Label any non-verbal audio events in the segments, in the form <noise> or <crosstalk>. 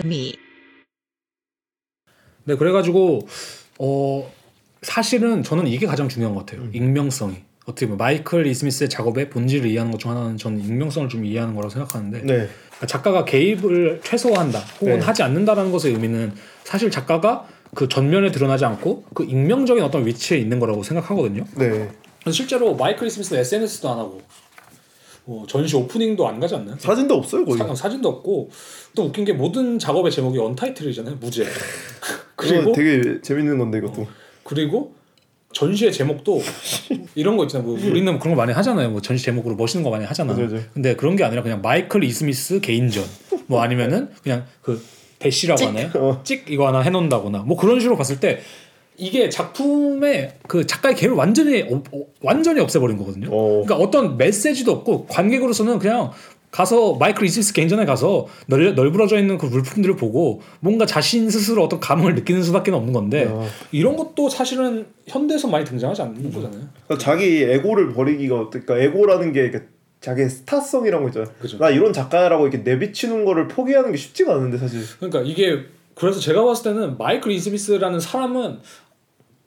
더듬이 네, 그래가지고 어 사실은 저는 이게 가장 중요한 것 같아요. 음. 익명성이 어떻게 보면 마이클 이스미스의 작업의 본질을 이해하는 것 중 하나는 저는 익명성을 좀 이해하는 거라고 생각하는데 네. 그러니까 작가가 개입을 최소화한다 혹은 네. 하지 않는다라는 것의 의미는 사실 작가가 그 전면에 드러나지 않고 그 익명적인 어떤 위치에 있는 거라고 생각하거든요. 네. 실제로 마이클 이스미스는 SNS도 안 하고 뭐 전시 오프닝도 안 가지 않나요? 사진도 없어요 거의. 사, 사진도 없고 또 웃긴 게 모든 작업의 제목이 언타이틀이잖아요 무제 <laughs> 그리고 그리고 되게 재밌는 건데 이것도. 그리고 전시의 제목도 <laughs> 이런 거 있잖아요. 뭐 우리는 그런 거 많이 하잖아요. 뭐 전시 제목으로 멋있는 거 많이 하잖아. 맞아요. 근데 그런 게 아니라 그냥 마이클 이스미스 개인전 뭐 아니면은 그냥 그 대시라고 하나요? 어. 찍 이거 하나 해놓는다거나 뭐 그런 식으로 봤을 때 이게 작품의 그 작가의 개를 완전히 어, 어, 완전히 없애버린 거거든요. 어. 그러니까 어떤 메시지도 없고 관객으로서는 그냥 가서 마이클 E. 스미스 개인전에 가서 널, 널브러져 있는 그 물품들을 보고 뭔가 자신 스스로 어떤 감흥을 느끼는 수밖에 없는 건데 야. 이런 것도 사실은 현대에서 많이 등장하지 않는 거잖아요. 그러니까 자기 에고를 버리기가 그러니까 에고라는 게 이렇게 자기 스타성이라는 거 있잖아요. 그죠. 나 이런 작가라고 이렇게 내비치는 거를 포기하는 게 쉽지가 않은데 사실. 그러니까 이게 그래서 제가 봤을 때는 마이클 E. 스미스라는 사람은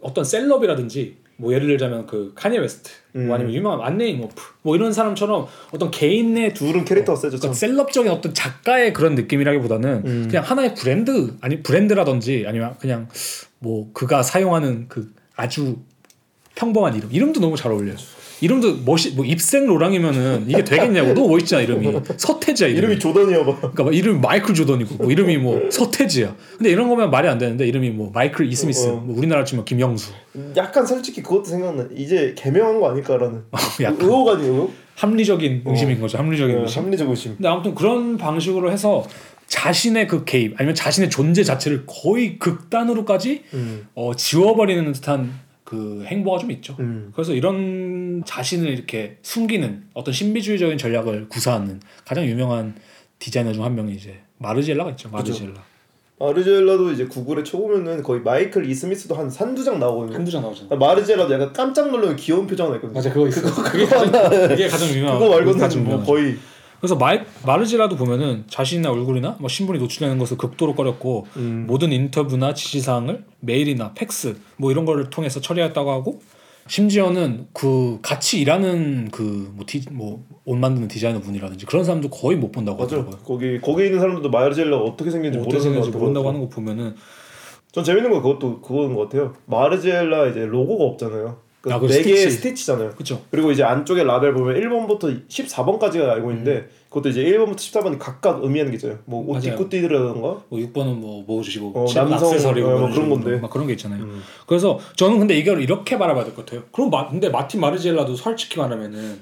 어떤 celeb이라든지 뭐 예를 들자면 그 카니에 웨스트 음. 뭐 아니면 유명한 안네인 워프 뭐 이런 사람처럼 어떤 개인의 둘은 캐릭터가 세죠. 참. 그러니까 celeb적인 어떤 작가의 그런 느낌이라기보다는 음. 그냥 하나의 브랜드 아니 브랜드라든지 아니면 그냥 뭐 그가 사용하는 그 아주 평범한 이름 이름도 너무 잘 어울려요. 이름도 멋이 뭐 입생 로랑이면은 이게 되겠냐고 너무 멋있잖아 이름이 서태지야 이름이. 이름이 조던이야 봐. 그러니까 막 이름이 마이클 조던이고 뭐 이름이 뭐 서태지야. 근데 이런 거면 말이 안 되는데 이름이 뭐 마이클 이스미스, 어. 뭐 우리나라 치면 김영수. 약간 솔직히 그것도 생각나. 이제 개명한 거 아닐까라는. <laughs> 약간 의혹 아니에요? 의혹? 합리적인 의심인 거죠. 합리적인 어, 의심. 합리적 의심. 근데 아무튼 그런 방식으로 해서 자신의 그 개입 아니면 자신의 존재 자체를 거의 극단으로까지 음. 어, 지워버리는 듯한 그 행보가 좀 있죠. 음. 그래서 이런 자신을 이렇게 숨기는 어떤 신비주의적인 전략을 구사하는 가장 유명한 디자이너 중 한 명이 이제 마르지엘라가 있죠. 마르지엘라. 마르젤라도 이제 구글에 쳐보면은 거의 마이클 이스미스도 한 한두 장 나오거든요. 한두 장 나오잖아. 마르젤라도 약간 깜짝 놀라는 귀여운 표정 하나 있거든요. 맞아 그거 있어. 그게 가장 그게 가장 유명한. 그거 말고는 뭐. 거의 그래서 마, 마르지라도 보면은 자신이나 얼굴이나 뭐 신분이 노출되는 것을 극도로 꺼렸고 음. 모든 인터뷰나 지시사항을 메일이나 팩스 뭐 이런 거를 통해서 처리했다고 하고 심지어는 그 같이 일하는 그뭐뭐옷 만드는 디자이너 분이라든지 그런 사람도 거의 못 본다고 맞아. 하더라고요. 거기 거기 있는 사람들도 마르젤라가 어떻게 생긴지 뭐 어떻게 모르는 생겼는지 것 모른다고. 하는 거 보면은 전 재밌는 거 그것도 그거인 것 같아요. 마르젤라 이제 로고가 없잖아요. 아, 그네 개의 스티치. 스티치잖아요. 그렇죠. 그리고 이제 안쪽에 라벨 보면 1번부터 14번까지가 알고 있는데 음. 그것도 이제 1번부터 14번이 각각 의미하는 게 있잖아요. 뭐 맞아요. 오띠꾸띠드라던가 뭐 6번은 뭐 모으시고 어, 7번 남성, 액세서리고 어, 뭐 그런 건데. 막 그런 게 있잖아요. 음. 그래서 저는 근데 이걸 이렇게 바라봐야 될 것 같아요. 그럼 마, 근데 마틴 마르지엘라도 솔직히 말하면은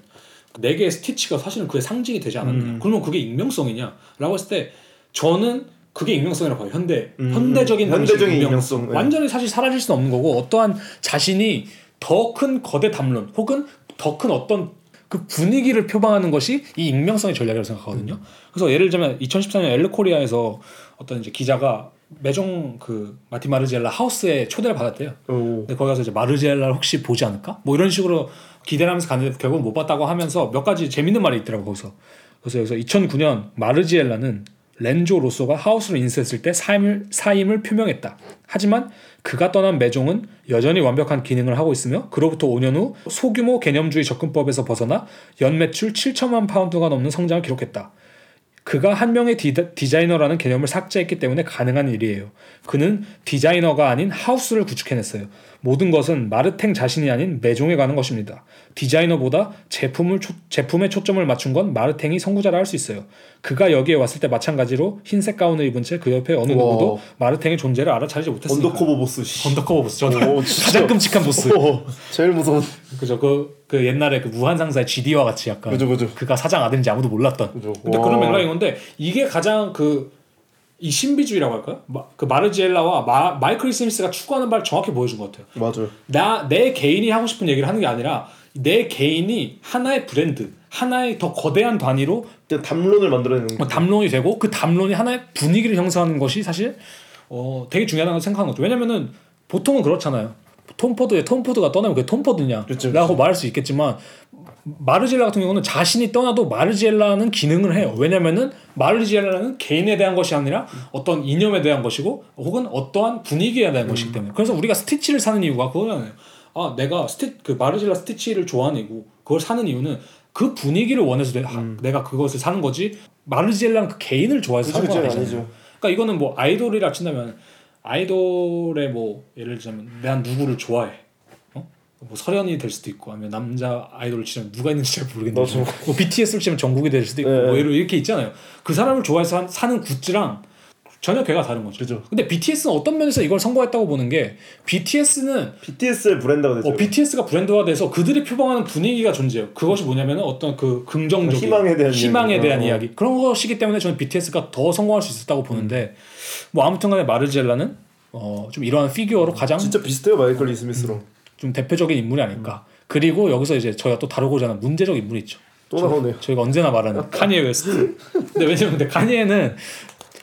네 개의 스티치가 사실은 그의 상징이 되지 않았냐? 음. 그러면 그게 익명성이냐?라고 했을 때 저는 그게 익명성이라고 봐요. 현대 음, 현대적인 음. 현대적인 익명성. 익명성, 네. 완전히 사실 사라질 수는 없는 거고 어떠한 자신이 더 큰 거대 담론 혹은 더 큰 어떤 그 분위기를 표방하는 것이 이 익명성의 전략이라고 생각하거든요. 그래서 예를 들면 2014년 엘르코리아에서 어떤 이제 기자가 매종 그 마틴 마르지엘라 하우스에 초대를 받았대요. 오. 근데 거기 가서 이제 마르지엘라를 혹시 보지 않을까? 뭐 이런 식으로 기대를 하면서 갔는데 결국 못 봤다고 하면서 몇 가지 재밌는 말이 있더라고 거기서. 그래서 여기서 2009년 마르지엘라는 렌조 로소가 하우스를 인수했을 때 사임을, 사임을 표명했다. 하지만 그가 떠난 maison은 여전히 완벽한 기능을 하고 있으며 그로부터 5년 후 소규모 개념주의 접근법에서 벗어나 연매출 7천만 파운드가 넘는 성장을 기록했다. 그가 한 명의 디, 디자이너라는 개념을 삭제했기 때문에 가능한 일이에요. 그는 디자이너가 아닌 하우스를 구축해냈어요. 모든 것은 마르탱 자신이 아닌 maison에 관한 것입니다. 디자이너보다 제품을 초- 제품에 초점을 맞춘 건 마르탱이 선구자라 할 수 있어요. 그가 여기에 왔을 때 마찬가지로 흰색 가운을 입은 채 그 옆에 어느 와. 누구도 마르탱의 존재를 알아차리지 못했으니까. undercover boss. 씨. undercover boss. 저는 오, 진짜. 가장 끔찍한 보스. 오, 제일 무서운. 그죠. 그, 그 옛날에 그 무한 상사의 GD와 같이 약간 그죠, 그죠. 그가 사장 아들인지 아무도 몰랐던. 그죠. 근데 와. 그런 맥락인 건데 이게 가장 그 이 신비주의라고 할까요? 마, 그 마르지엘라와 마, 마이클 스미스가 추구하는 바를 정확히 보여준 것 같아요. 맞아요. 나 내 개인이 하고 싶은 얘기를 하는 게 아니라 내 개인이 하나의 브랜드, 하나의 더 거대한 단위로 담론을 만들어내는 뭐 담론이 되고 그 담론이 하나의 분위기를 형성하는 것이 사실 어 되게 중요하다고 생각하는 거죠. 왜냐면은 보통은 그렇잖아요. 톰 포드에 톰 포드가 떠나면 그게 톰 포드냐? 그쵸, 그쵸. 라고 말할 수 있겠지만 마르지엘라 같은 경우는 자신이 떠나도 마르지엘라는 기능을 해요. 왜냐면은 마르지엘라는 개인에 대한 것이 아니라 어떤 이념에 대한 것이고 혹은 어떠한 분위기에 대한 것이기 때문에 그래서 우리가 스티치를 사는 이유가 그거잖아요. 아 내가 스티 그 마르지엘라 스티치를 좋아하고 그걸 사는 이유는 그 분위기를 원해서 내가, 내가 그것을 사는 거지 마르지엘라는 그 개인을 좋아해서 사는 아니잖아요. 아니죠. 그러니까 이거는 뭐 아이돌이라 친다면 아이돌의 뭐 예를 들자면 내가 누구를 좋아해. 어? 뭐 설현이 될 수도 있고 아니면 남자 아이돌을 치면 누가 있는지 잘 모르겠는데 맞아. 뭐 BTS를 치면 정국이 될 수도 있고 네. 뭐 이렇게 있잖아요. 그 사람을 좋아해서 한- 사는 굿즈랑 전혀 걔가 다른 거죠. 그죠. 근데 BTS는 어떤 면에서 이걸 성공했다고 보는 게 BTS는 BTS의 브랜드가 됐죠. 어, BTS가 브랜드화 돼서 그들이 표방하는 분위기가 존재해요. 그것이 뭐냐면은 어떤 그 긍정적인 희망에 대한 희망에 이야기. 대한 어, 어. 이야기 그런 것이기 때문에 저는 BTS가 더 성공할 수 있었다고 보는데 뭐 아무튼간에 마르지엘라는 어, 좀 이러한 figure로 가장 진짜 비슷해요 마이클 E. 스미스랑. 좀 대표적인 인물이 아닐까. 그리고 여기서 이제 저희가 또 다루고자 하는 문제적 인물이 있죠. 또 나오네요. 저희가 언제나 말하는 <laughs> 카니에 웨스트. 근데 왜냐면 근데 카니에는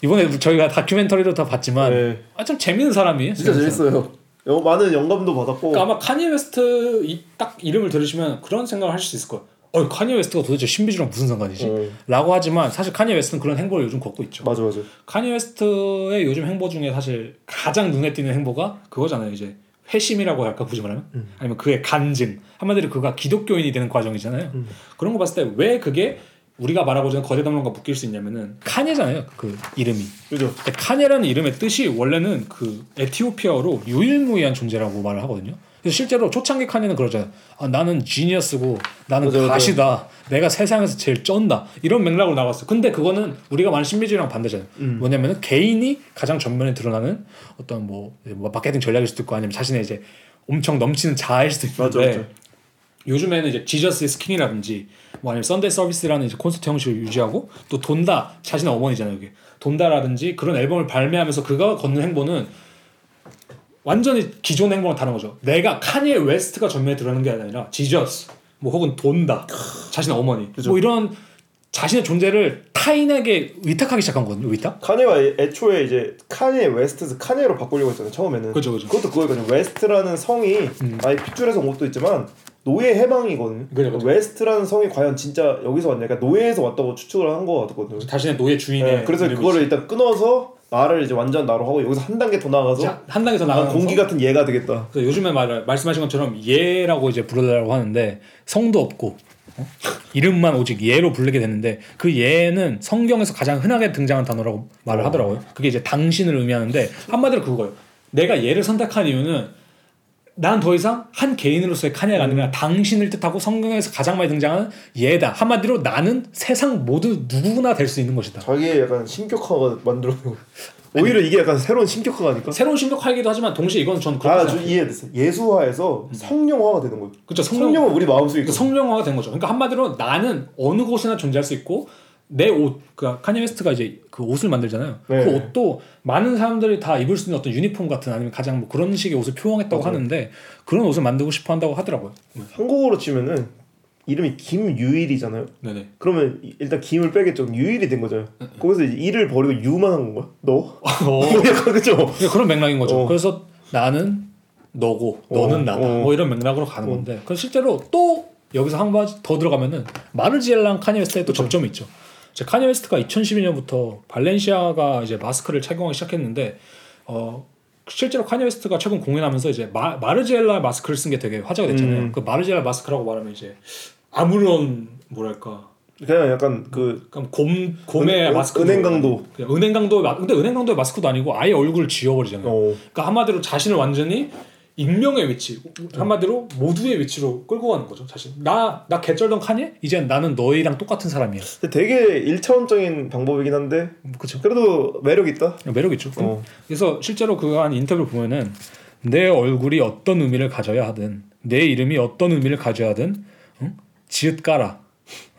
이번에 저희가 다큐멘터리로 다 봤지만 네. 아, 참 재밌는 사람이에요. 진짜 재밌어요. 영, 많은 영감도 받았고. 그러니까 아마 카니에 웨스트 이, 딱 이름을 들으시면 그런 생각을 하실 수 있을 거예요. 어, 카니에 웨스트가 도대체 신비주의랑 무슨 상관이지? 어. 라고 하지만 사실 카니에 웨스트는 그런 행보를 요즘 걷고 있죠. 맞아 맞아. 카니에 웨스트의 요즘 행보 중에 사실 가장 눈에 띄는 행보가 그거잖아요. 이제 회심이라고 할까 굳이 말하면 아니면 그의 간증 한마디로 그가 기독교인이 되는 과정이잖아요. 그런 거 봤을 때 왜 그게 우리가 말하고자 하는 거대 담론과 묶일 수 있냐면은 카니잖아요. 그 이름이. 그죠. 근데 카네라는 이름의 뜻이 원래는 그 에티오피아어로 유일무이한 존재라고 말을 하거든요. 그래서 실제로 초창기 카네는 그러잖아요. 아, 나는 지니어스고 나는 맞아, 맞아. 가시다. 내가 세상에서 제일 쩐다. 이런 맥락으로 나왔어. 근데 그거는 우리가 말하는 신비주의랑 반대잖아요. 음. 뭐냐면은 개인이 가장 전면에 드러나는 어떤 뭐, 뭐 마케팅 전략일 수도 있고 아니면 자신의 이제 엄청 넘치는 자아일 수도 맞아 있는데 맞아. 요즘에는 이제 Jesus Is King이라든지 뭐 아니면 Sunday Service라는 이제 콘서트 형식을 유지하고 또 돈다 자신의 어머니잖아요 이게 돈다라든지 그런 앨범을 발매하면서 그가 걷는 행보는 완전히 기존 행보랑 다른 거죠. 내가 카니에 웨스트가 전면에 드러나는 게 아니라 Jesus 뭐 혹은 돈다 자신의 어머니 그죠. 뭐 이런 자신의 존재를 타인에게 위탁하기 시작한 거거든요. 위탁? 카니가 애- 애초에 이제 카니 웨스트에서 카니로 바꾸려고 했잖아요 처음에는. 그죠, 그죠. 그것도 그거거든요. 웨스트라는 성이 음. 아예 핏줄에서 온 것도 있지만 노예 해방이거든요. 그죠, 그죠. 웨스트라는 성이 과연 진짜 여기서 왔냐? 그러니까 노예에서 왔다고 추측을 한 거 같거든요. 자신의 노예 주인의 네, 그래서. 그거를 일단 끊어서 나를 이제 완전 나로 하고 여기서 한 단계 더 나가서 자, 한 단계 더 나- 나가서 공기 같은 예가 되겠다. 그래서 요즘에 말 말씀하신 것처럼 예라고 이제 부르려고 하는데 성도 없고 어? 이름만 오직 예로 부르게 되는데 그 예는 성경에서 가장 흔하게 등장한 단어라고 말을 하더라고요. 그게 이제 당신을 의미하는데 한마디로 그거예요. 내가 예를 선택한 이유는 난 더 이상 한 개인으로서의 카니예가 아니라 당신을 뜻하고 성경에서 가장 많이 등장하는 예다. 한마디로 나는 세상 모두 누구나 될 수 있는 것이다. 자기의 약간 신격화가 만들어내고 <laughs> 오히려 이게 약간 새로운 신격화가 아닐까? 새로운 신격화이기도 하지만 동시에 이건 저는 그렇게 아, 저. 이해됐어요. 예수화에서 성령화가 되는 거예요. 그렇죠. 성령, 성령은 우리 마음속에 있고. 성령화가 된 거죠. 그러니까 한마디로 나는 어느 곳에나 존재할 수 있고 내 옷, 그러니까 카니 웨스트가 이제 그 옷을 만들잖아요. 네. 그 옷도 많은 사람들이 다 입을 수 있는 어떤 유니폼 같은 아니면 가장 뭐 그런 식의 옷을 표현했다고 맞아요. 하는데 그런 옷을 만들고 싶어 한다고 하더라고요. 한국어로 치면은 이름이 김유일이잖아요. 네네. 그러면 이- 일단 김을 빼겠죠. 유일이 된 거잖아요. 거기서 이제 일을 버리고 유만 한 건가? 너? 어, <laughs> 약간 그죠? 그러니까 그런 맥락인 거죠. 어. 그래서 나는 너고 너는 어, 나다. 어. 뭐 이런 맥락으로 가는 건데. 그래서 실제로 또 여기서 한 가지 더 들어가면은 마르지엘랑 카니 웨스트의 또 접점이 있죠. 이제 카니 웨스트가 2012년부터 발렌시아가 이제 마스크를 착용하기 시작했는데 어 실제로 카니 웨스트가 최근 공연하면서 이제 마, 마르지엘라 마스크를 쓴 게 되게 화제가 됐잖아요. 음. 그 마르지엘라 마스크라고 말하면 이제 아무런 뭐랄까 그냥 약간 그 그럼 곰 곰의 은- 마스크 은행 강도. 그냥 은행 강도 근데 은행 강도의 마스크도 아니고 아예 얼굴을 지워버리잖아요. 어. 그러니까 한마디로 자신을 완전히 익명의 위치, 한마디로 모두의 위치로 끌고 가는 거죠. 사실 나 나 개쩔던 칸이 이제 나는 너희랑 똑같은 사람이야. 되게 일차원적인 방법이긴 한데 그렇죠. 그래도 매력 있다. 매력 있죠. 어. 그래서 실제로 그한 인터뷰 보면은 내 얼굴이 어떤 의미를 가져야 하든 내 이름이 어떤 의미를 가져야 하든 응? 지읒 까라.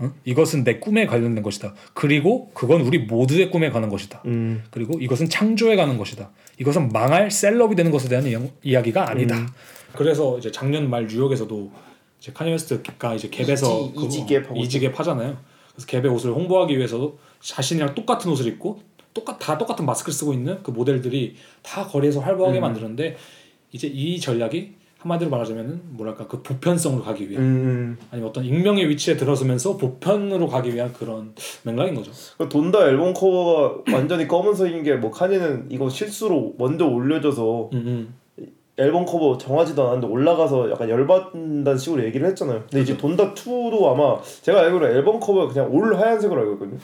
응? 이것은 내 꿈에 관련된 것이다. 그리고 그건 우리 모두의 꿈에 관한 것이다. 음. 그리고 이것은 창조에 관한 것이다. 이것은 망할 celeb이 되는 것에 대한 이야- 이야기가 아니다. 음. 그래서 이제 작년 말 뉴욕에서도 이제 카니 웨스트가 이제 갭에서 이지- 그거- 이지갭 하잖아요. 그래서 갭의 옷을 홍보하기 위해서도 자신이랑 똑같은 옷을 입고 똑같 다 똑같은 마스크를 쓰고 있는 그 모델들이 다 거리에서 활보하게 음. 만드는데 이제 이 전략이 한마디로 말하자면은 뭐랄까 그 보편성으로 가기 위한 음. 아니면 어떤 익명의 위치에 들어서면서 보편으로 가기 위한 그런 맥락인 거죠. 그 돈다 앨범 커버가 <clears throat> 완전히 검은색인 게 뭐 카니는 이거 실수로 먼저 올려줘서 음, 앨범 커버 정하지도 않았는데 올라가서 약간 열받는다는 식으로 얘기를 했잖아요. 근데 이제 돈다 2도 아마 제가 알기로 앨범 커버 그냥 all 하얀색으로 알고 있거든요.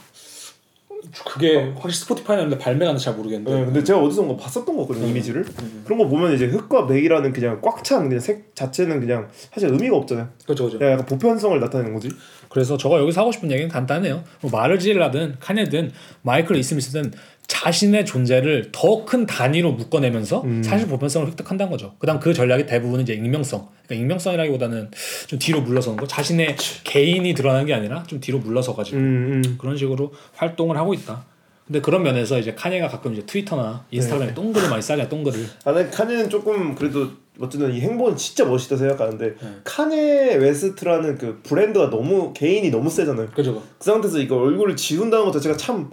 그게 확실히 스포티파이는 발매가는 잘 모르겠는데. 네, 근데 제가 어디선가 봤었던 거거든요 음. 이미지를. 음. 그런 거 보면 이제 흑과 백이라는 그냥 꽉 찬 그냥 색 자체는 그냥 사실 의미가 없잖아요. 그렇죠, 그렇죠. 그냥 약간 보편성을 나타내는 거지. 그래서 저가 여기서 하고 싶은 얘기는 간단해요. 뭐 마르지엘라든 카네든 마이클 이스미스든 자신의 존재를 더 큰 단위로 묶어내면서 음. 사실 보편성을 획득한다는 거죠. 그다음 그 전략의 대부분은 이제 익명성. 그러니까 익명성이라기보다는 좀 뒤로 물러서는 거. 자신의 개인이 드러나는 게 아니라 좀 뒤로 물러서 가지고 음, 음. 그런 식으로 활동을 하고 있다. 근데 그런 면에서 이제 카네가 가끔 이제 트위터나 인스타그램에 똥글을 많이 싸잖아 똥글을. 아, 난 카니는 조금 그래도 어쨌든 이 행보는 진짜 멋있다 생각하는데 네. 카네 웨스트라는 그 브랜드가 너무 개인이 너무 세잖아요. 그죠? 그 상태에서 이거 얼굴을 지운다는 것 자체가 참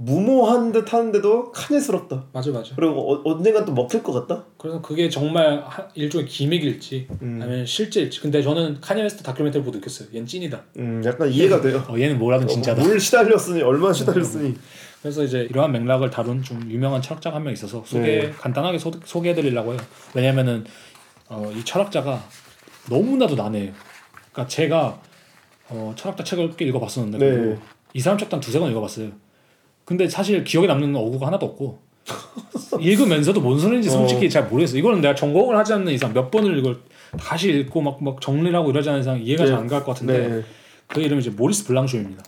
무모한 듯 하는데도 카네스럽다. 맞아 맞아. 그리고 어, 언젠간 또 먹힐 것 같다. 그래서 그게 정말 하- 일종의 gimmick일지 음. 아니면 실제일지. 근데 저는 카니 웨스트 다큐멘터리 보고 느꼈어요. 얘는 찐이다. 음, 약간 이해가 돼요. 어, 얘는 뭐라든 진짜다. 뭘 시달렸으니 얼마나 시달렸으니. 그래서 이제 이러한 맥락을 다룬 좀 유명한 철학자가 한 명 있어서 소개 네. 간단하게 소, 소개해드리려고 해요. 왜냐면은 어, 이 철학자가 너무나도 난해해요. 그러니까 제가 어, 철학자 책을 꽤 읽어봤었는데 네. 이 사람 책도 한 두세 권 읽어봤어요. 근데 사실 기억에 남는 어구가 하나도 없고 읽으면서도 뭔 소리인지 솔직히 어. 잘 모르겠어. 이거는 내가 전공을 하지 않는 이상 몇 번을 이걸 다시 읽고 막, 막 정리를 하고 이러지 않는 이상 이해가 네. 잘안 갈 것 같은데 네. 그 이름이 이제 모리스 블랑쇼입니다.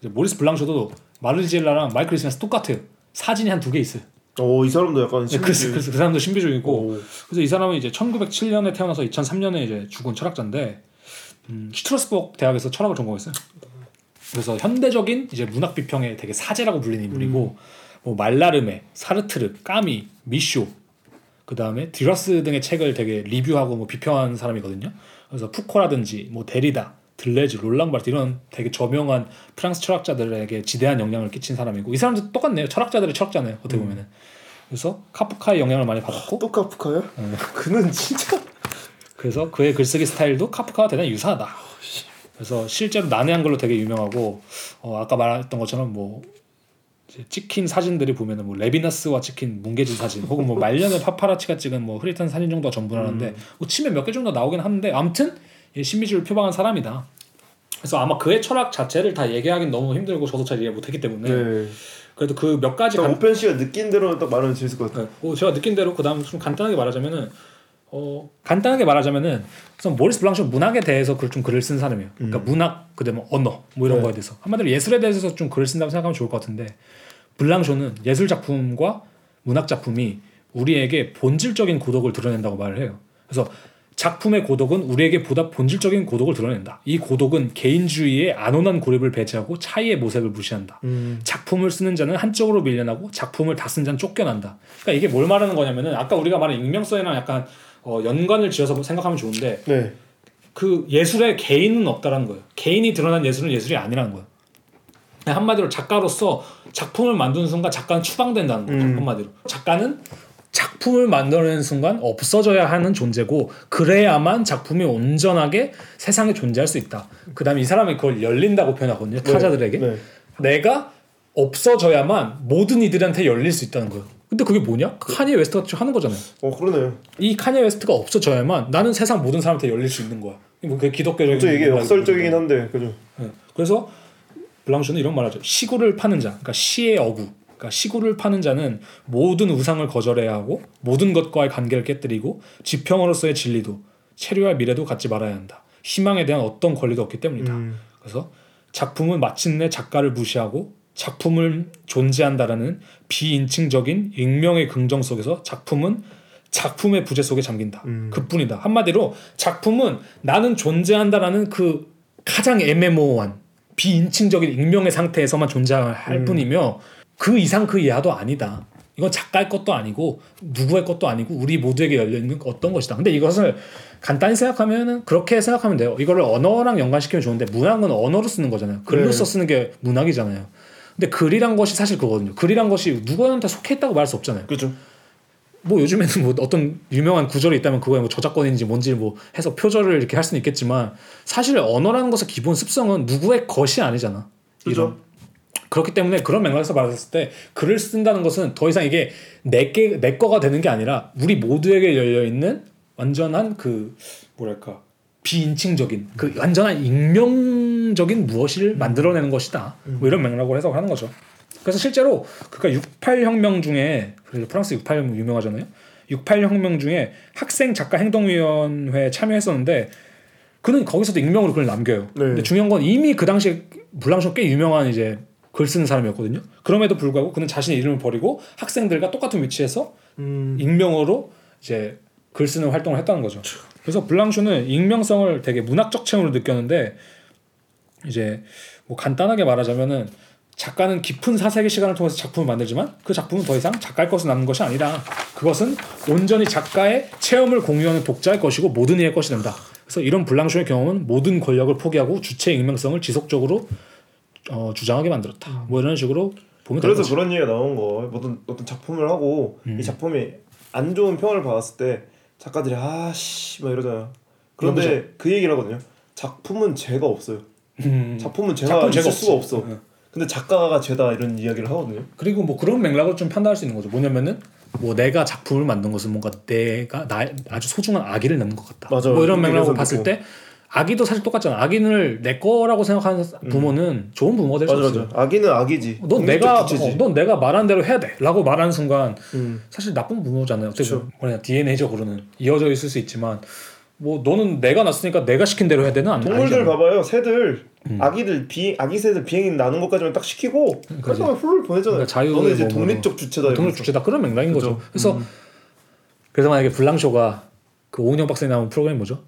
이제 모리스 블랑쇼도 마르지엘라랑 마이클 이 스미스 똑같아요. 사진이 한 두 개 있어요. 오, 이 사람도 약간 네, 그. 그, 그 사람도 신비주의고 오. 그래서 이 사람은 이제 1907년에 태어나서 2003년에 이제 죽은 철학자인데 음, 스트라스부르크 대학에서 철학을 전공했어요. 그래서 현대적인 이제 문학 비평의 되게 사제라고 불리는 인물이고 뭐 말라르메, 사르트르, 카뮈, 미쇼 그 다음에 디러스 등의 책을 되게 리뷰하고 뭐 비평한 사람이거든요. 그래서 푸코라든지 뭐 데리다, 들레즈, 롤랑바르트 이런 되게 저명한 프랑스 철학자들에게 지대한 영향을 끼친 사람이고 이 사람도 똑같네요. 철학자들의 철학자네요. 어떻게 보면은. 그래서 카프카의 영향을 많이 받았고 또 카프카요? 음. 그는 진짜 그래서 그의 글쓰기 스타일도 카프카와 대단히 유사하다. 그래서 실제로 난해한 걸로 되게 유명하고 어, 아까 말했던 것처럼 뭐 찍힌 사진들이 보면은 뭐 레비나스와 찍힌 뭉개진 사진 혹은 뭐 말년에 파파라치가 찍은 뭐 흐릿한 사진 정도가 전부라는데 뭐 치면 몇 개 정도 나오긴 하는데 아무튼 이 신비주의를 표방한 사람이다. 그래서 아마 그의 철학 자체를 다 얘기하기는 너무 힘들고 저도 잘 이해 못했기 때문에 네. 그래도 그 몇 가지 딱 간, 오펜 씨가 느낀 대로 딱 말하면 재밌을 것 같아요. 네. 뭐 제가 느낀 대로 그다음 좀 간단하게 말하자면은 어 간단하게 말하자면은 우선 모리스 블랑쇼 문학에 대해서 글, 좀 글을 쓴 사람이에요. 그러니까 문학 그다음에 언어 뭐 이런 네. 거에 대해서 한마디로 예술에 대해서 좀 글을 쓴다고 생각하면 좋을 것 같은데 블랑쇼는 예술 작품과 문학 작품이 우리에게 본질적인 고독을 드러낸다고 말을 해요. 그래서 작품의 고독은 우리에게 보다 본질적인 고독을 드러낸다. 이 고독은 개인주의의 안온한 고립을 배제하고 차이의 모색을 무시한다. 음. 작품을 쓰는 자는 한쪽으로 밀려나고 작품을 다 쓴 자는 쫓겨난다. 그러니까 이게 뭘 말하는 거냐면은 아까 우리가 말한 익명성이랑 약간 어, 연관을 지어서 생각하면 좋은데 네. 그 예술에 개인은 없다라는 거예요. 개인이 드러난 예술은 예술이 아니라는 거예요. 한마디로 작가로서 작품을 만드는 순간 작가는 추방된다는 거죠. 음. 한마디로 작가는 작품을 만들어내는 순간 없어져야 하는 존재고 그래야만 작품이 온전하게 세상에 존재할 수 있다. 그다음에 이 사람이 그걸 열린다고 표현하거든요. 타자들에게. 네. 내가 없어져야만 모든 이들한테 열릴 수 있다는 거예요. 근데 그게 뭐냐? 카니에 웨스트가 지금 하는 거잖아요. 어 그러네요. 이 카니에 웨스트가 없어져야만 나는 세상 모든 사람한테 열릴 수 있는 거야. 뭐 그게 기독교적인 또 이게 역설적이긴 한데 그죠. 네. 그래서 블랑쇼는 이런 말하죠. 시구를 파는 자, 그러니까 시의 어구, 그러니까 시구를 파는 자는 모든 우상을 거절해야 하고 모든 것과의 관계를 깨뜨리고 지평으로서의 진리도 체류와 미래도 갖지 말아야 한다. 희망에 대한 어떤 권리도 없기 때문이다. 음. 그래서 작품은 마침내 작가를 무시하고 작품을 존재한다라는 비인칭적인 익명의 긍정 속에서 작품은 작품의 부재 속에 잠긴다. 음. 그뿐이다. 한마디로 작품은 나는 존재한다라는 그 가장 애매모호한 비인칭적인 익명의 상태에서만 존재할 음. 뿐이며 그 이상 그 이하도 아니다. 이건 작가의 것도 아니고 누구의 것도 아니고 우리 모두에게 열려 있는 어떤 것이다. 근데 이것을 간단히 생각하면은 그렇게 생각하면 돼요. 이거를 언어랑 연관시키면 좋은데 문학은 언어로 쓰는 거잖아요. 글로 네. 써 쓰는 게 문학이잖아요. 근데 글이란 것이 사실 그거거든요. 글이란 것이 누구한테 속해 있다고 말할 수 없잖아요. 그죠. 뭐 요즘에는 뭐 어떤 유명한 구절이 있다면 그거에 뭐 저작권인지 뭔지 뭐 해서 표절을 이렇게 할 수는 있겠지만 사실 언어라는 것의 기본 습성은 누구의 것이 아니잖아. 그죠? 그렇기 때문에 그런 맥락에서 말했을 때 글을 쓴다는 것은 더 이상 이게 내게 내 거가 되는 게 아니라 우리 모두에게 열려 있는 완전한 그 뭐랄까 비인칭적인 그 완전한 익명적인 무엇을 만들어내는 것이다. 뭐 이런 맥락으로 해석을 하는 거죠. 그래서 실제로 그러니까 68 혁명 중에 그래서 프랑스 68 혁명 유명하잖아요. 68 혁명 중에 학생 작가 행동위원회에 참여했었는데 그는 거기서도 익명으로 글을 남겨요. 네. 근데 중요한 건 이미 그 당시에 블랑쇼 꽤 유명한 이제 글 쓰는 사람이었거든요. 그럼에도 불구하고 그는 자신의 이름을 버리고 학생들과 똑같은 위치에서 음. 익명으로 이제 글 쓰는 활동을 했다는 거죠. 그래서 블랑쇼는 익명성을 되게 문학적 체험으로 느꼈는데 이제 뭐 간단하게 말하자면은 작가는 깊은 사색의 시간을 통해서 작품을 만들지만 그 작품은 더 이상 작가의 것을 남는 것이 아니라 그것은 온전히 작가의 체험을 공유하는 독자의 것이고 모든 이의 것이 된다. 그래서 이런 블랑쇼의 경험은 모든 권력을 포기하고 주체의 익명성을 지속적으로 어, 주장하게 만들었다. 뭐 이런 식으로 보면 그래서. 그런 얘기가 나온 거 어떤 어떤 작품을 하고 음. 이 작품이 안 좋은 평을 받았을 때 작가들이 아씨 막 이러잖아요. 그런데 그 얘기를 하거든요. 작품은 죄가 없어요. 음. 작품은 죄가 있을 죄가 수가. 없어. 응. 근데 작가가 죄다 이런 이야기를 하거든요. 그리고 뭐 그런 맥락을 좀 판단할 수 있는 거죠. 뭐냐면은 뭐 내가 작품을 만든 것은 뭔가 내가 나 아주 소중한 아기를 낳는 것 같다. 맞아요. 뭐 이런 맥락으로 봤을 뭐- 때 아기도 사실 똑같잖아. 아기를 내 거라고 생각하는 부모는 좋은 부모가 될수 맞아 없어요. 맞아. 아기는 아기지. 넌 내가. 어, 넌 내가 말한 대로 해야 돼라고 말하는 순간 음. 사실 나쁜 부모잖아요. 뭐냐 DNA적으로는 이어져 있을 수 있지만 뭐 너는 내가 낳았으니까 내가 시킨 대로 해야 되는 아니, 동물들 아니잖아. 봐봐요. 새들 아기들 비 아기 새들 비행 나는 것까지만 딱 시키고 그지. 그다음에 훌훌 보내잖아요. 그러니까 너는 이제. 독립적 주체다. 이러면서. 주체다 그런 맥락인 그죠. 거죠. 그래서 그래서 만약에 블랑쇼가 그 오은영 박사님 나온 프로그램 뭐죠?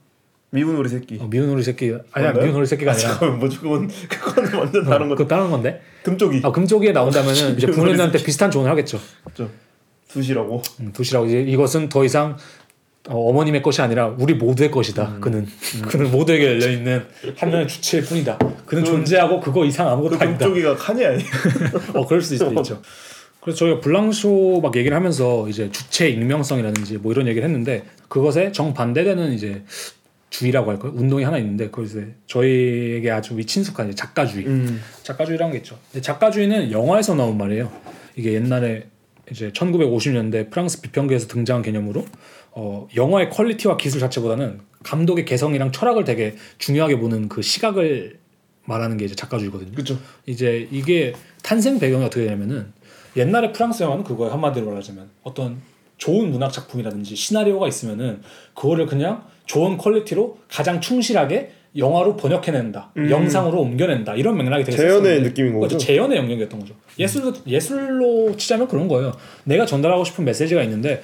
미운 우리 새끼. 어, 미운 우리 새끼 아니야 맞나요? 미운 우리 새끼가 아, 아니라 잠깐만 뭐지 그건 <laughs> 그건 완전 다른 거. 그 다른 건데 금쪽이. 아 금쪽이에 나온다면은 이제 <laughs> 부모님한테 비슷한 조언을 하겠죠. 죠 두시라고. 음, 도시라고 이제 이것은 더 이상 어, 머님의 것이 아니라 우리 모두의 것이다. 음. 그는 <laughs> 그는 모두에게 열려 있는 한 명의 주체일 뿐이다. 그는 존재하고 그거 이상 아무것도 그 아니다. 금쪽이가 칸이 아니야. 어 그럴 수도 있죠. 그래서 저희가 블랑쇼 막 얘기를 하면서 이제 주체 익명성이라든지 뭐 이런 얘기를 했는데 그것에 정 반대되는 이제 주의라고 할까요? 운동이 하나 있는데 그것이 이제 저희에게 아주 친숙한 작가주의. 음. 작가주의라는 게 있죠. 근데 작가주의는 영화에서 나온 말이에요. 이게 옛날에 이제 1950년대 프랑스 비평계에서 등장한 개념으로 어, 영화의 퀄리티와 기술 자체보다는 감독의 개성이랑 철학을 되게 중요하게 보는 그 시각을 말하는 게 이제 작가주의거든요. 그렇죠. 이제 이게 탄생 배경이 어떻게 되냐면은 옛날에 프랑스 영화는 그거에 한마디로 말하자면 어떤 좋은 문학 작품이라든지 시나리오가 있으면은 그거를 그냥 좋은 퀄리티로 가장 충실하게 영화로 번역해낸다, 음. 영상으로 옮겨낸다 이런 맥락이 재현의 있었는데 느낌인 거죠? 그렇죠. 재현의 영역이었던 거죠. 예술로 예술로 치자면 그런 거예요. 내가 전달하고 싶은 메시지가 있는데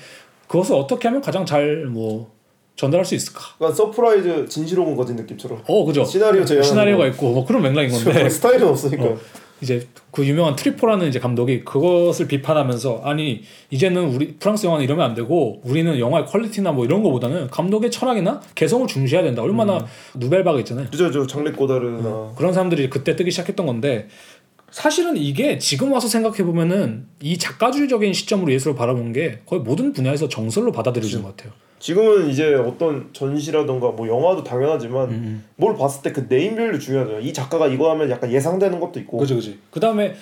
그것을 어떻게 하면 가장 잘 뭐 전달할 수 있을까? 그러니까 서프라이즈 진실 혹은 거짓 느낌처럼. 어, 그죠. 시나리오 재현하는 시나리오가 거. 있고 뭐 그런 맥락인 건데 <laughs> 스타일은 없으니까. 어, 이제 그 유명한 트뤼포라는 이제 감독이 그것을 비판하면서 아니 이제는 우리 프랑스 영화는 이러면 안 되고 우리는 영화의 퀄리티나 뭐 이런 거보다는 감독의 철학이나 개성을 중시해야 된다. 얼마나 누벨바그가 있잖아요. 그죠, 저 장 뤽 고다르나. 그런 사람들이 그때 뜨기 시작했던 건데 사실은 이게 지금 와서 생각해 보면은 이 작가주의적인 시점으로 예술을 바라보는 게 거의 모든 분야에서 정설로 받아들여지는 것 같아요. 지금은 이제 어떤 전시라던가 뭐 영화도 당연하지만 음, 뭘 봤을 때 그 네임밸류 중요하잖아요. 이 작가가 이거 하면 약간 예상되는 것도 있고. 그지 그지. 그 다음에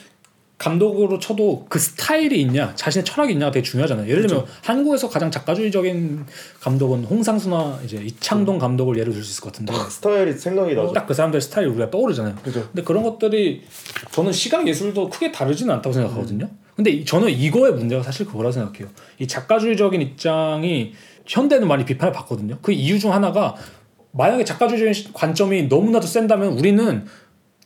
감독으로 쳐도 그 스타일이 있냐, 자신의 철학이 있냐가 되게 중요하잖아요. 예를 들면 한국에서 가장 작가주의적인 감독은 홍상수나 이제 이창동 감독을 예를 들 수 있을 것 같은데 스타일이 생각이 나죠. 딱 그 사람들 스타일이 우리가 떠오르잖아요. 그죠. 근데 그런 것들이 저는 시각 예술도 크게 다르지는 않다고 생각하거든요. 근데 이- 저는 이거의 문제가 사실 그거라 생각해요. 이 작가주의적인 입장이 현대는 많이 비판을 받거든요. 그 이유 중 하나가 만약에 작가주의적인 시- 관점이 너무나도 센다면 우리는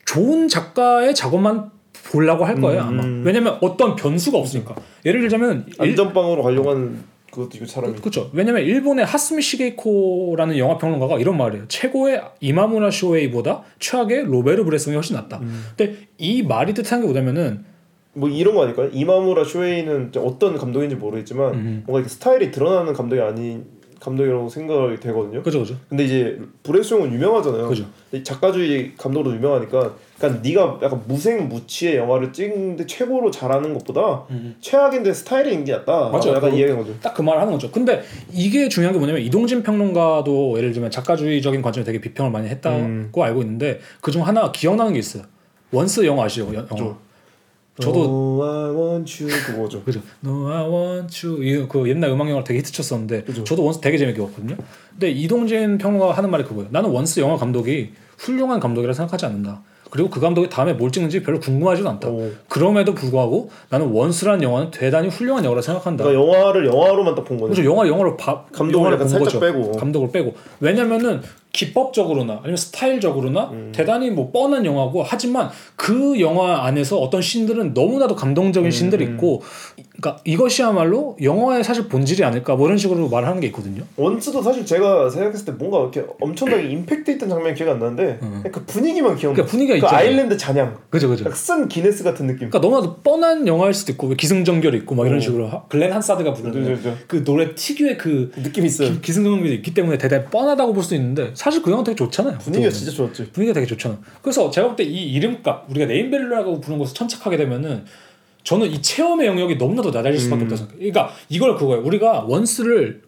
좋은 작가의 작업만 보려고 할 거예요 아마. 음. 왜냐면 어떤 변수가 없으니까. 예를 들자면 일- 안전빵으로 하는 그것도 있고 사람이. 그렇죠. 왜냐면 일본의 하스미 시게이코라는 영화 평론가가 이런 말이에요. 최고의 이마무라 쇼헤이보다 최악의 로베르 브레송이 훨씬 낫다. 음. 근데 이 말이 뜻하는 게 뭐냐면은 뭐 이런 거 아닐까요? 이마무라 쇼헤이는 어떤 감독인지 모르겠지만 음. 뭔가 이렇게 스타일이 드러나는 감독이 아닌 감독이라고 생각이 되거든요. 그죠 그죠 근데 이제 브레송은 유명하잖아요. 그죠. 작가주의 감독으로 유명하니까, 그러니까 네가 약간 무색무취의 영화를 찍는데 최고로 잘하는 것보다 최악인데 스타일이 있는 게 낫다. 맞아요. 약간 이해한 거죠. 딱 그 말을 하는 거죠. 근데 이게 중요한 게 뭐냐면 이동진 평론가도 예를 들면 작가주의적인 관점에 되게 비평을 많이 했다고 음. 알고 있는데 그중 하나 기억나는 게 있어요. 원스 영화 아시죠? 영- 영화. 그죠. 저도 No, I want you 그거죠. 그죠. No, I want you. 그 옛날 음악 영화 되게 히트쳤었는데 그죠. 저도 원스 되게 재밌게 봤거든요. 근데 이동진 평론가가 하는 말이 그거예요. 나는 원스 영화 감독이 훌륭한 감독이라 생각하지 않는다. 그리고 그 감독이 다음에 뭘 찍는지 별로 궁금하지도 않다. 오. 그럼에도 불구하고 나는 원스라는 영화는 대단히 훌륭한 영화라 생각한다. 그러니까 영화를 영화로만 딱 본 거죠. 그죠 영화 영화로 봐 감독을 영화를 약간 본 살짝 거죠. 빼고. 감독을 빼고 왜냐면은 기법적으로나 아니면 스타일적으로나 음. 대단히 뭐 뻔한 영화고 하지만 그 영화 안에서 어떤 씬들은 너무나도 음, 감동적인 씬들이 있고 그러니까 이것이야말로 영화의 사실 본질이 아닐까 뭐 이런 식으로 말하는 게 있거든요. 원츠도 사실 제가 생각했을 때 뭔가 이렇게 엄청나게 <clears throat> 임팩트 있던 장면이 기억이 안 나는데 그냥 그 분위기만 기억나. 그러니까 분위기가 그 있잖아요. 아일랜드 잔향. 그죠 그죠. 딱쓴 기네스 같은 느낌. 그러니까 너무나도 뻔한 영화일 수도 있고 왜 기승전결이 있고 막 이런 어. 식으로 하- 글렌 한사드가 부르는 그죠, 그죠. 그 노래 특유의 그 느낌 있어요. 기- 기승전결이 있기 때문에 대단히 뻔하다고 볼 수 있는데 사실 그 영화 되게 좋잖아요. 분위기가. 진짜 좋았지. 분위기가 되게 좋잖아. 그래서 제가 볼 때 이 이름값 우리가 name value라고 부르는 것을 천착하게 되면은 저는 이 체험의 영역이 너무나도 낮아질 수밖에 음. 없다고 생각해요. 그러니까 이걸 그거예요. 우리가 원스를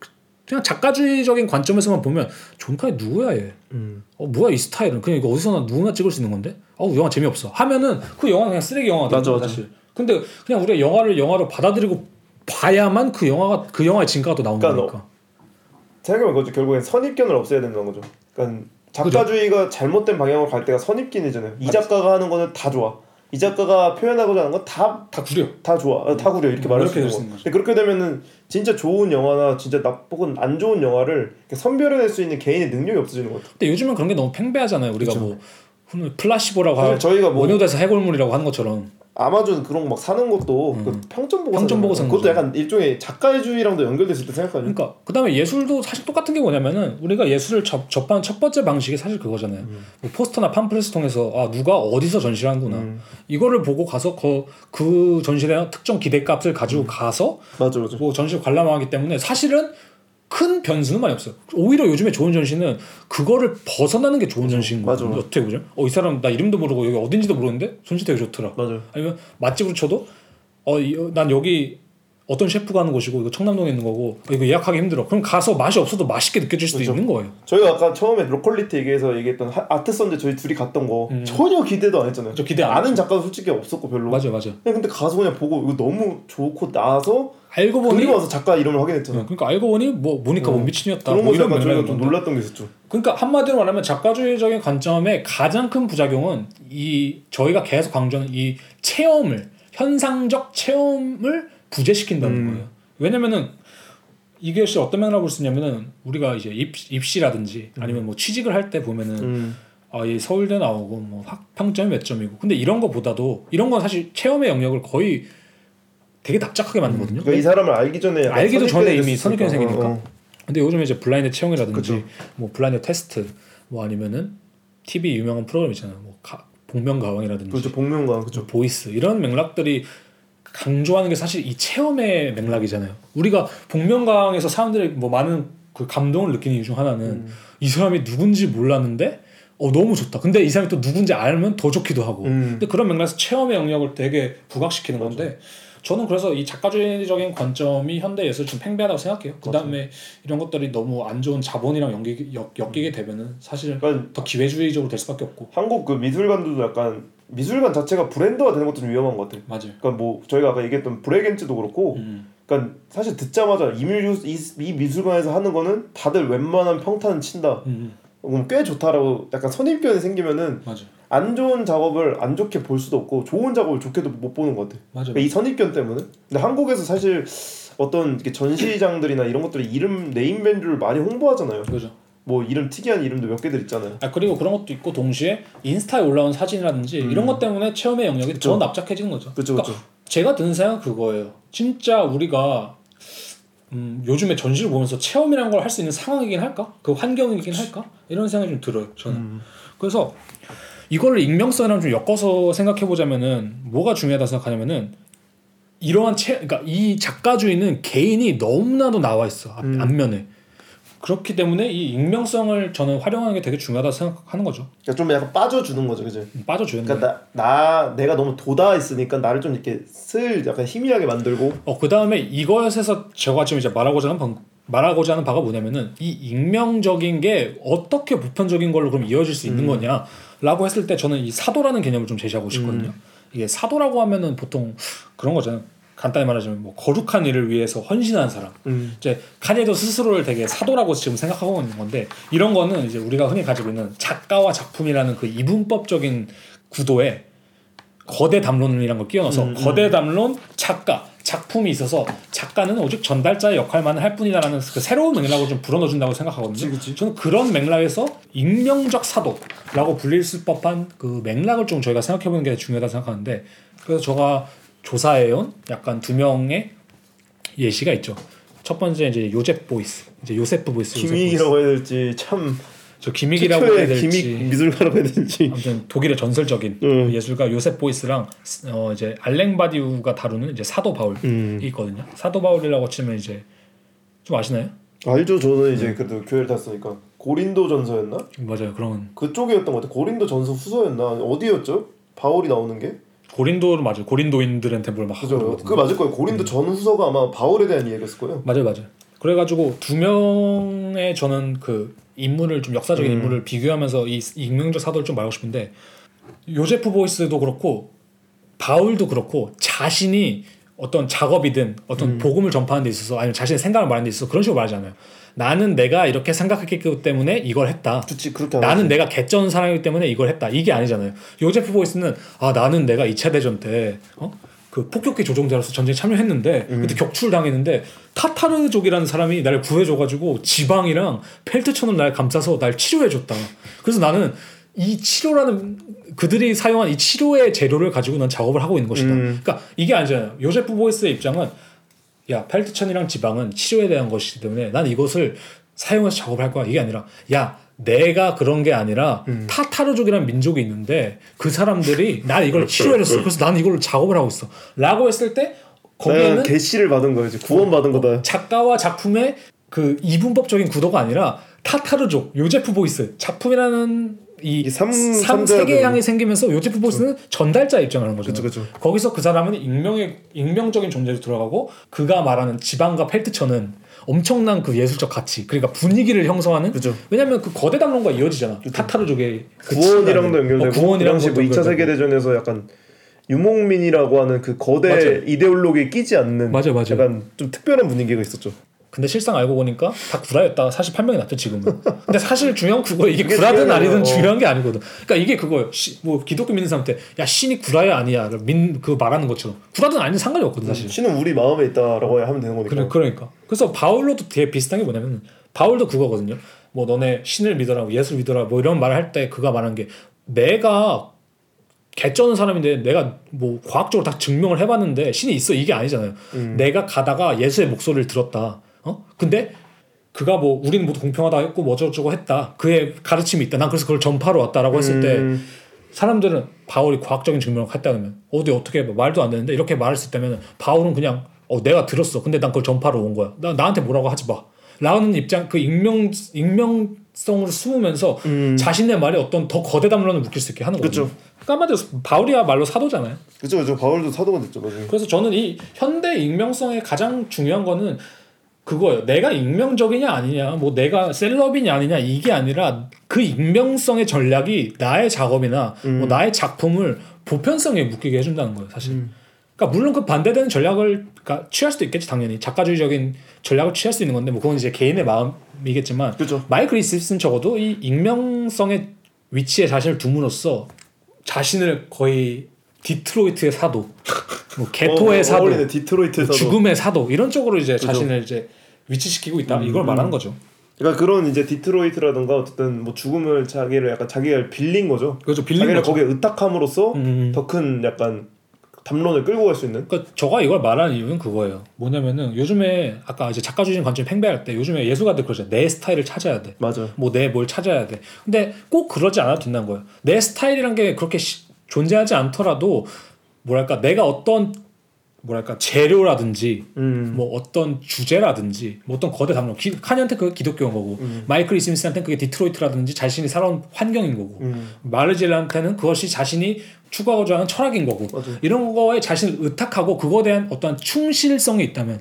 그냥 작가주의적인 관점에서만 보면 존 카니 누구야 얘? 음. 어 뭐야 이 스타일은? 그냥 이거 어디서나 누구나 찍을 수 있는 건데? 어우 영화 재미없어. 하면은 그 영화는 그냥 쓰레기 영화다. 맞아, 맞아. 사실. 근데 그냥 우리가 영화를 영화로 받아들이고 봐야만 그 영화가 그 영화의 진가가 또 나오는 그러니까 거니까. 생각해보면 그거죠. 결국엔 선입견을 없애야 된다는 거죠. 그러니까 작가주의가 잘못된 방향으로 갈 때가 선입견이잖아요. 이 작가가 하는 거는 다 좋아. 이 작가가 표현하고자 하는 건다다 다 구려. 좋아. 아, 다 구려 이렇게 음, 말할 수 있는 거. 거죠. 근데 그렇게 되면은 진짜 좋은 영화나 진짜 나쁘건 안 좋은 영화를 선별해낼 수 있는 개인의 능력이 없어지는 것 같아요. 근데 요즘은 그런 게 너무 팽배하잖아요. 우리가 그쵸. 뭐 플라시보라고 사실 하 저희가 뭐 원효대사 해골물이라고 하는 것처럼 아마존 그런 거막 사는 것도 음. 그 평점 보고 평점 보고 그것도 거죠. 약간 일종의 작가주의랑도 연결됐을 때 생각하죠. 그러니까 그다음에 예술도 사실 똑같은 게 뭐냐면은 우리가 예술을 접, 접하는 첫 번째 방식이 사실 그거잖아요. 뭐 포스터나 팜플렛을 통해서 아 누가 어디서 전시를 하는구나 음. 이거를 보고 가서 그, 그 전시대 특정 기대값을 가지고 음. 가서 맞아 맞아. 뭐 전시를 관람하기 때문에 사실은 큰 변수는 많이 없어요. 오히려 요즘에 좋은 전시는 그거를 벗어나는 게 좋은 전시인 거예요. 맞아. 어떻게 보죠? 어 이 사람 나 이름도 모르고 여기 어딘지도 모르는데 전시 되게 좋더라. 맞아. 아니면 맛집으로 쳐도 어 난 여기 어떤 셰프가 하는 곳이고 이거 청담동에 있는 거고 어, 이거 예약하기 힘들어. 그럼 가서 맛이 없어도 맛있게 느껴질 수도 그렇죠. 있는 거예요. 저희가 아까 처음에 locality 얘기해서 얘기했던 하- 아트선재 저희 둘이 갔던 거 음. 전혀 기대도 안 했잖아요. 저 기대 안 아는 했죠. 작가도 솔직히 없었고 별로. 맞아 맞아. 근데 가서 그냥 보고 이거 너무 좋고 나서 알고 보니 그리고 와서 작가 이름을 확인했잖아. 어, 그러니까 알고 보니 뭐 모니카 뭐 어. 비치니였다. 그런 뭐거 이런 맥락이 좀. 놀랐던 게 있었죠. 그러니까 한마디로 말하면 작가주의적인 관점의 가장 큰 부작용은 이 저희가 계속 강조하는 이 체험을 현상적 체험을 부재시킨다는 음. 거예요. 왜냐면은 이것이 어떤 맥락으로 볼 수 있냐면은 우리가 이제 입, 입시라든지 아니면 뭐 취직을 할 때 보면은 음. 아, 이 서울대 나오고 뭐 학, 평점이 몇 점이고 근데 이런 거보다도 이런 건 사실 체험의 영역을 거의 되게 납작하게 만들거든요. 그러니까 이 사람을 알기 전에 약간 알기도 전에 이미. 선입견이 생기니까. 어, 어. 근데 요즘에 이제 블라인드 체험이라든지 그쵸. 뭐 블라인드 테스트 뭐 아니면은 TV 유명한 프로그램 있잖아요. 뭐 가, 복면가왕이라든지 그렇죠 복면가 그렇죠. 뭐 보이스 이런 맥락들이 강조하는 게 사실 이 체험의 맥락이잖아요. 우리가 복면가왕에서 사람들이 뭐 많은 그 감동을 느끼는 이유 중 하나는 음. 이 사람이 누군지 몰랐는데 어 너무 좋다. 근데 이 사람이 또 누군지 알면 더 좋기도 하고. 음. 근데 그런 맥락에서 체험의 영역을 되게 부각시키는 건데 저는 그래서 이 작가주의적인 관점이 현대 예술 좀 팽배하다고 생각해요. 그 다음에 이런 것들이 너무 안 좋은 자본이랑 연기, 엮, 엮이게 되면은 사실 그러니까 더 기회주의적으로 될 수밖에 없고. 한국 그 미술관들도 약간 미술관 자체가 브랜드화 되는 것도 좀 위험한 것 같아요. 맞아요. 그러니까 뭐 저희가 아까 얘기했던 브레겐츠도 그렇고 음. 그러니까 사실 듣자마자 이, 미- 이, 이 미술관에서 하는 거는 다들 웬만한 평탄은 친다. 음. 그럼 꽤 좋다라고 약간 선입견이 생기면은 맞아. 안 좋은 작업을 안 좋게 볼 수도 없고 좋은 작업을 좋게도 못 보는 것 같아. 맞아. 그러니까 이 선입견 때문에. 근데 한국에서 사실 어떤 이렇게 전시장들이나 이런 것들이 이름 name value를 많이 홍보하잖아요. 그죠. 뭐 이름 특이한 이름도 몇 개들 있잖아요. 아 그리고 그런 것도 있고 동시에 인스타에 올라온 사진이라든지 음. 이런 것 때문에 체험의 영역이 그쵸. 더 납작해지는 거죠. 그렇죠, 그러니까 그렇죠. 제가 드는 생각은 그거예요. 진짜 우리가 음, 요즘에 전시를 보면서 체험이라는 걸 할 수 있는 상황이긴 할까? 그 환경이긴 할까? 이런 생각이 좀 들어요. 저는. 음. 그래서 이거를 익명성이랑 좀 엮어서 생각해 보자면은 뭐가 중요하다 생각하냐면은 이러한 체, 그러니까 이 작가주의는 개인이 너무나도 나와 있어 앞, 음. 앞면에. 그렇기 때문에 이 익명성을 저는 활용하는 게 되게 중요하다 생각하는 거죠. 그러니까 좀 약간 빠져주는 거죠, 그지? 빠져줘야 돼. 그러니까 나, 나 내가 너무 돋아 있으니까 나를 좀 이렇게 슬 약간 희미하게 만들고 어, 그 다음에 이것에서 제가 지금 이제 말하고자 하는 방, 말하고자 하는 바가 뭐냐면은 이 익명적인 게 어떻게 보편적인 걸로 그럼 이어질 수 있는 거냐 라고 했을 때 저는 이 사도라는 개념을 좀 제시하고 싶거든요. 이게 사도라고 하면은 보통 그런 거잖아요. 간단히 말하자면 뭐 거룩한 일을 위해서 헌신한 사람. 음. 이제 카니도 스스로를 되게 사도라고 지금 생각하고 있는 건데 이런 거는 이제 우리가 흔히 가지고 있는 작가와 작품이라는 그 이분법적인 구도에 거대 담론이라는 걸 끼워넣어서 음, 거대 담론 작가 작품이 있어서 작가는 오직 전달자의 역할만 할 뿐이다라는 그 새로운 맥락을 좀 불어넣어준다고 생각하거든요. 그치, 그치. 저는 그런 맥락에서 익명적 사도라고 불릴 수 법한 그 맥락을 좀 저희가 생각해보는 게 중요하다 고 생각하는데 그래서 제가 조사해온 약간 두 명의 예시가 있죠. 첫 번째 이제 요셉 보이스, 이제 요셉 보이스. 기믹이라고 해야 될지 참 저 gimmick이라고 해야 될지 gimmick 미술가라고 해야 될지 아무튼 독일의 전설적인 음. 그 예술가 요셉 보이스랑 어 이제 알랭 바디우가 다루는 이제 사도 바울이 음. 있거든요. 사도 바울이라고 치면 이제 좀 아시나요? 알죠 저는 네. 이제 그래도 교회를 다녔으니까 고린도 전서였나 맞아요. 그런 그쪽이었던 것 같아 고린도 전서 후서였나 어디였죠 바울이 나오는 게 고린도를 맞아요. 고린도인들한테 뭘막 하고 그죠. 그 맞을 거예요 고린도 음. 전 후서가 아마 바울에 대한 이야기였을 거예요 맞아요, 맞아요. 그래가지고 두 명의 저는 그 인물을 좀 역사적인 음. 인물을 비교하면서 이 익명적 사도를 좀 말하고 싶은데 요제프 보이스도 그렇고 바울도 그렇고 자신이 어떤 작업이든 어떤 음. 복음을 전파하는 데 있어서 아니면 자신의 생각을 말하는 데 있어서 그런 식으로 말하잖아요. 나는 내가 이렇게 생각했기 때문에 이걸 했다. 그치 그렇게 안 나는 하지. 내가 개쩌는 사람이기 때문에 이걸 했다. 이게 아니잖아요. 요제프 보이스는 아 나는 내가 2차 대전 때 어? 그 폭격기 조종자로서 전쟁에 참여했는데 음. 그때 격추를 당했는데 타타르족이라는 사람이 나를 구해줘가지고 지방이랑 펠트천을 날 감싸서 날 치료해줬다. 그래서 나는 이 치료라는 그들이 사용한 이 치료의 재료를 가지고 난 작업을 하고 있는 것이다. 음. 그러니까 이게 아니잖아요. 요제프 보이스의 입장은 야 펠트천이랑 지방은 치료에 대한 것이기 때문에 난 이것을 사용해서 작업을 할 거야 이게 아니라 야 내가 그런 게 아니라 음. 타 타르족이라는 민족이 있는데 그 사람들이 <laughs> 난 이걸 치료해줬어 그래서 나는 이걸 작업을 하고 있어 라고 했을 때 거기에는 계시를 받은 거지 구원 받은 거다 작가와 작품의 그 이분법적인 구도가 아니라 타타르족 요제프 보이스 작품이라는 이이 삼- 삼 삼자들. 세 개 항이 생기면서 요제프 보이스는 전달자 입장을 하는 거죠. 그쵸, 그쵸. 거기서 그 사람은 익명의 익명적인 존재로 들어가고 그가 말하는 지방과 펠트천은 엄청난 그 예술적 가치 그러니까 분위기를 형성하는 그죠. 왜냐하면 그 거대 담론과 이어지잖아. 타타르족의 그 구원이랑도. 연결되고 어, 그 구원이랑 당시 뭐 2차 세계 대전에서 약간 유목민이라고 하는 그 거대 맞아요. 이데올로기에 끼지 않는 맞아요, 맞아요. 약간 좀 특별한 분위기가 있었죠. 근데 실상 알고 보니까 다 구라였다가 사실 판명이 났죠 지금은. 근데 사실 중요한 그거 이게 구라든. 아니든 어. 중요한 게 아니거든. 그러니까 이게 그거예요. 시, 뭐 기독교 믿는 사람한테 야 신이 구라야 아니야 민 그 말하는 것처럼 구라든 아니든 상관이 없거든 사실. 신은 우리 마음에 있다라고 하면 되는 거니까. 그래, 그러니까. 그래서 바울로도 되게 비슷한 게 뭐냐면 바울도 그거거든요. 뭐 너네 신을 믿어라, 뭐 예수를 믿어라, 뭐 이런 말을 할 때 그가 말한 게 내가 개쩌는 사람인데 내가 뭐 과학적으로 다 증명을 해봤는데 신이 있어 이게 아니잖아요. 내가 가다가 예수의 목소리를 들었다. 어? 근데 그가 뭐 우리는 모두 공평하다 했고 뭐 어쩌고저쩌고 했다. 그의 가르침이 있다. 난 그래서 그걸 전파로 왔다라고 했을 때 음, 사람들은 바울이 과학적인 증명을 했다 그러면 어디 어떻게 뭐 말도 안 되는데 이렇게 말할 수 있다면 바울은 그냥 어 내가 들었어 근데 난 그걸 전파로 온 거야 나 나한테 뭐라고 하지 마 라는 입장 그 익명 익명 성으로 숨으면서 자신의 말에 어떤 더 거대 담론을 묶일 수 있게 하는 거죠. 그쵸. 그러니까 한마디로 바울이야 말로 사도잖아요. 그죠, 그죠. 바울도 사도가 됐죠, 나중에. 그래서 저는 이 현대 익명성의 가장 중요한 거는 그거예요. 내가 익명적이냐 아니냐, 뭐 내가 셀럽이냐 아니냐 이게 아니라 그 익명성의 전략이 나의 작업이나 뭐 나의 작품을 보편성에 묶이게 해준다는 거예요, 사실. 그러니까 물론 그 반대되는 전략을 그러니까 취할 수도 있겠지 당연히 작가주의적인 전략을 취할 수 있는 건데 뭐 그건 이제 개인의 마음이겠지만 그죠. 마이클 스미스는 적어도 이 익명성의 위치에 자신을 둠으로써 자신을 거의 디트로이트의 사도, 뭐 게토의 어, 사도, 어울리네. 디트로이트의 뭐 사도. 죽음의 사도 이런 쪽으로 이제 그죠. 자신을 이제 위치시키고 있다 이걸 말하는 거죠. 그러니까 그런 이제 디트로이트라든가 어쨌든 뭐 죽음을 자기를 약간 자기가 빌린 거죠. 그래서 빌린 자기를 거죠. 거기에 의탁함으로써 음. 더 큰 약간 담론을 끌고 갈 수 있는. 그러니까 저가 이걸 말하는 이유는 그거예요. 뭐냐면은 요즘에 아까 이제 작가주의적인 관점 팽배할 때 요즘에 예술가들 그러죠. 내 스타일을 찾아야 돼. 맞아. 뭐 내 뭘 찾아야 돼. 근데 꼭 그러지 않아도 된다는 거예요. 내 스타일이란 게 그렇게 시- 존재하지 않더라도 뭐랄까 내가 어떤 뭐랄까 재료라든지 음. 뭐 어떤 주제라든지 뭐 어떤 거대 담론 기, 칸예한테 그게 기독교인 거고 음. 마이클 E. 스미스한테는 그게 디트로이트라든지 자신이 살아온 환경인 거고 음. 마르젤한테는 그것이 자신이 추구하고자 하는 철학인 거고 맞아. 이런 거에 자신을 의탁하고 그거에 대한 어떠한 충실성이 있다면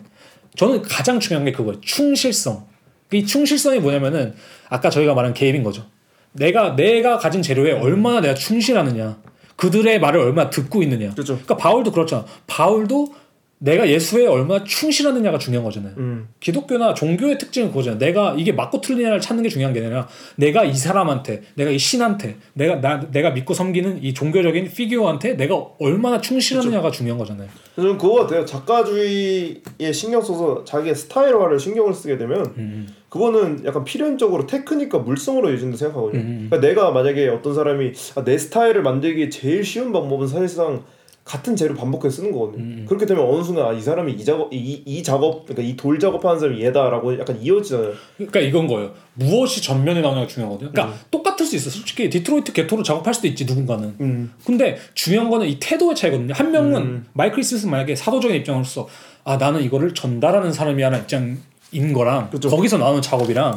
저는 가장 중요한 게 그거예요 충실성 이 충실성이 뭐냐면은 아까 저희가 말한 개입인 거죠 내가 내가 가진 재료에 얼마나 내가 충실하느냐 그들의 말을 얼마나 듣고 있느냐 그렇죠. 그러니까 바울도 그렇잖아 바울도 내가 예수에 얼마나 충실하느냐가 중요한 거잖아요 음. 기독교나 종교의 특징은 그거잖아요. 내가 이게 맞고 틀리냐를 찾는 게 중요한 게 아니라 내가 이 사람한테, 내가 이 신한테, 내가 나, 내가 믿고 섬기는 이 종교적인 figure한테 내가 얼마나 충실하느냐가 중요한 거잖아요. 저는 그거 같아요. 작가주의에 신경 써서 자기의 스타일화를 신경을 쓰게 되면 음. 그거는 약간 필연적으로 테크닉과 물성으로 이어진다 생각하거든요. 음. 그러니까 내가 만약에 어떤 사람이 아, 내 스타일을 만들기 제일 쉬운 방법은 사실상 같은 재료 반복해서 쓰는 거거든요. 음. 그렇게 되면 어느 순간 아, 이 사람이 이 작업 이, 이 작업 그러니까 이 돌 작업하는 사람이 얘다라고 약간 이어지잖아요. 그러니까 이건 거예요. 무엇이 전면에 나오냐가 중요하거든요. 그러니까 음. 똑같을 수 있어. 솔직히 디트로이트 게토로 작업할 수도 있지 누군가는. 음. 근데 중요한 거는 이 태도의 차이거든요. 한 명은 음. 마이클 스미스 만약에 사도적인 입장으로서 아 나는 이거를 전달하는 사람이라는 입장인 거랑 그쵸. 거기서 나오는 작업이랑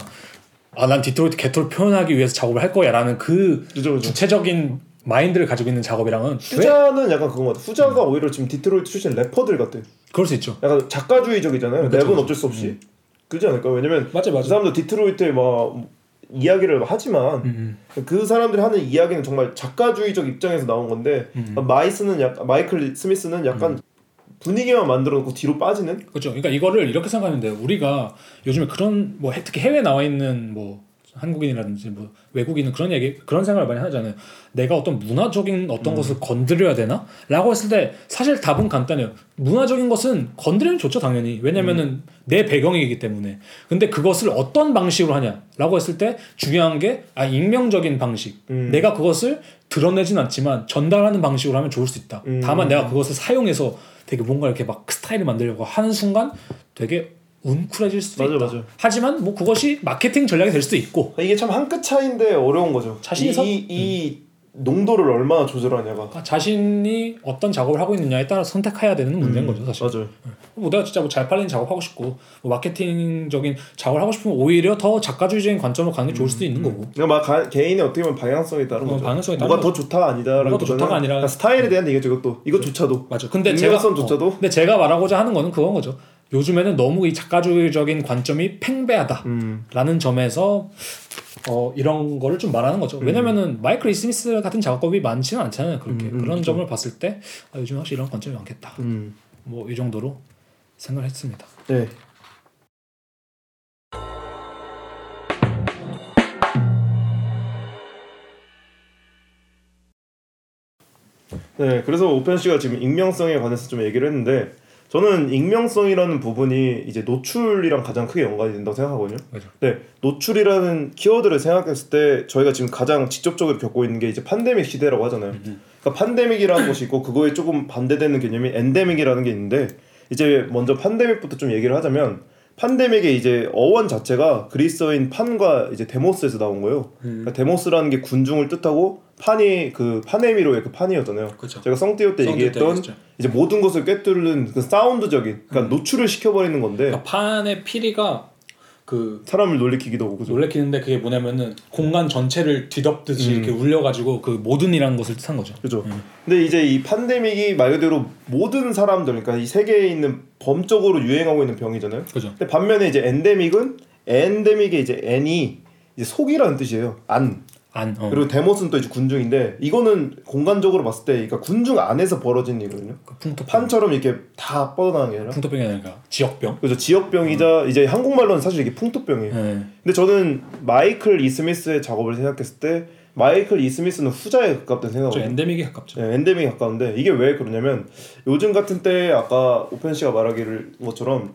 아 난 디트로이트 게토를 표현하기 위해서 작업을 할 거야라는 그 그죠 그죠. 주체적인 마인드를 가지고 있는 작업이랑은 왜 후자는 약간 그거 같아. 후자가 오히려 지금 디트로이트 출신 래퍼들 같아. 그럴 수 있죠. 약간 작가주의적이잖아요. 그쵸, 랩은 그쵸. 어쩔 수 없이. 그렇지 않을까? 왜냐면 맞아 그 맞아. 사람도 디트로이트에 막 이야기를 하지만 음, 그 사람들이 하는 이야기는 정말 작가주의적 입장에서 나온 건데 음. 마이스는 약 마이클 스미스는 약간 분위기만 만들어 놓고 뒤로 빠지는 그렇죠. 그러니까 이거를 이렇게 생각하면 돼요. 우리가 요즘에 그런 뭐 해- 특히 해외 나와 있는 뭐 한국인이라든지 뭐 외국인은 그런 얘기 그런 생각을 많이 하잖아요. 내가 어떤 문화적인 어떤 것을 건드려야 되나?라고 했을 때 사실 답은 간단해요. 문화적인 것은 건드리면 좋죠 당연히. 왜냐면은 내 배경이기 때문에. 근데 그것을 어떤 방식으로 하냐라고 했을 때 중요한 게 아 익명적인 방식. 음. 내가 그것을 드러내진 않지만 전달하는 방식으로 하면 좋을 수 있다. 음. 다만 내가 그것을 사용해서 되게 뭔가 이렇게 막 스타일을 만들려고 하는 순간 되게 웅크려질 수도 맞아, 있다. 맞아. 하지만 뭐 그것이 마케팅 전략이 될 수도 있고 이게 참 한 끗 차이인데 어려운 거죠. 자신이 이, 선- 이, 이 농도를 얼마나 조절하냐가 그러니까 자신이 어떤 작업을 하고 있느냐에 따라 선택해야 되는 문제인 거죠 사실. 맞아요. 뭐 내가 진짜 뭐 잘 팔리는 작업 하고 싶고 뭐 마케팅적인 작업을 하고 싶으면 오히려 더 작가주의적인 관점으로 가는 게 좋을 수도 있는 거고. 그러니까 막 가- 개인의 어떻게 보면 방향성에 따른 어, 거죠. 방향성에 뭐가 더 좋다 아니다라고 뭐가 더 좋다가 아니라- 스타일에 대한 얘기죠 이것도 이것조차도 맞아. 근데 제가 익명성조차도? 어, 근데 제가 말하고자 하는 거는 그건 거죠. 요즘에는 너무 이 작가주의적인 관점이 팽배하다라는 음. 점에서 어, 이런 거를 좀 말하는 음. 거죠. 왜냐면은 마이클 이스미스 같은 작업법이 많지는 않잖아요. 그렇게 음, 음, 그런 그죠. 점을 봤을 때 아, 요즘 확실히 이런 관점이 많겠다. 음. 뭐이 정도로 생각을 했습니다. 네. 네, 그래서 오펜 씨가 지금 익명성에 관해서 좀 얘기를 했는데 저는 익명성이라는 부분이 이제 노출이랑 가장 크게 연관이 된다고 생각하거든요. 맞아. 네, 노출이라는 키워드를 생각했을 때 저희가 지금 가장 직접적으로 겪고 있는 게 이제 팬데믹 시대라고 하잖아요. 그러니까 팬데믹이라는 것이 있고 그거에 조금 반대되는 개념이 endemic이라는 게 있는데 이제 먼저 팬데믹부터 좀 얘기를 하자면 팬데믹의 이제 어원 자체가 그리스어인 판과 이제 데모스에서 나온 거예요. 그러니까 데모스라는 게 군중을 뜻하고 판이 그 파네미로의 그 판이었잖아요. 그렇죠. 제가 성띠오 때 얘기했던 이제 모든 것을 꿰뚫는 그 사운드적인 그러니까 노출을 시켜버리는 건데 그러니까 판의 피리가 그 사람을 놀래키기도 하고 그죠. 놀래키는데 그게 뭐냐면은 공간 전체를 뒤덮듯이 음. 이렇게 울려가지고 그 모든이라는 것을 뜻한 거죠. 그죠. 근데 이제 이 팬데믹이 말 그대로 모든 사람들, 그러니까 이 세계에 있는 범적으로 유행하고 있는 병이잖아요. 그죠. 근데 반면에 이제 엔데믹은 엔데믹의 이제 N이 이제 속이라는 뜻이에요. 안. 안. 어. 그리고 데모스는 또 이제 군중인데 이거는 공간적으로 봤을 때 그러니까 군중 안에서 벌어진 일이거든요. 그 풍토병. 판처럼 이렇게 다 뻗어나가는 게 아니라. 풍토병이 아니라 지역병. 그래서 지역병이자 이제 한국말로는 사실 이게 풍토병이에요. 네. 근데 저는 마이클 이스미스의 작업을 생각했을 때 마이클 E. 스미스는 후자에 가깝다는 저 생각을 엔데믹에 가깝죠. 네, 엔데믹에 가까운데 이게 왜 그러냐면 요즘 같은 때 아까 오펜 씨가 말하기를 것처럼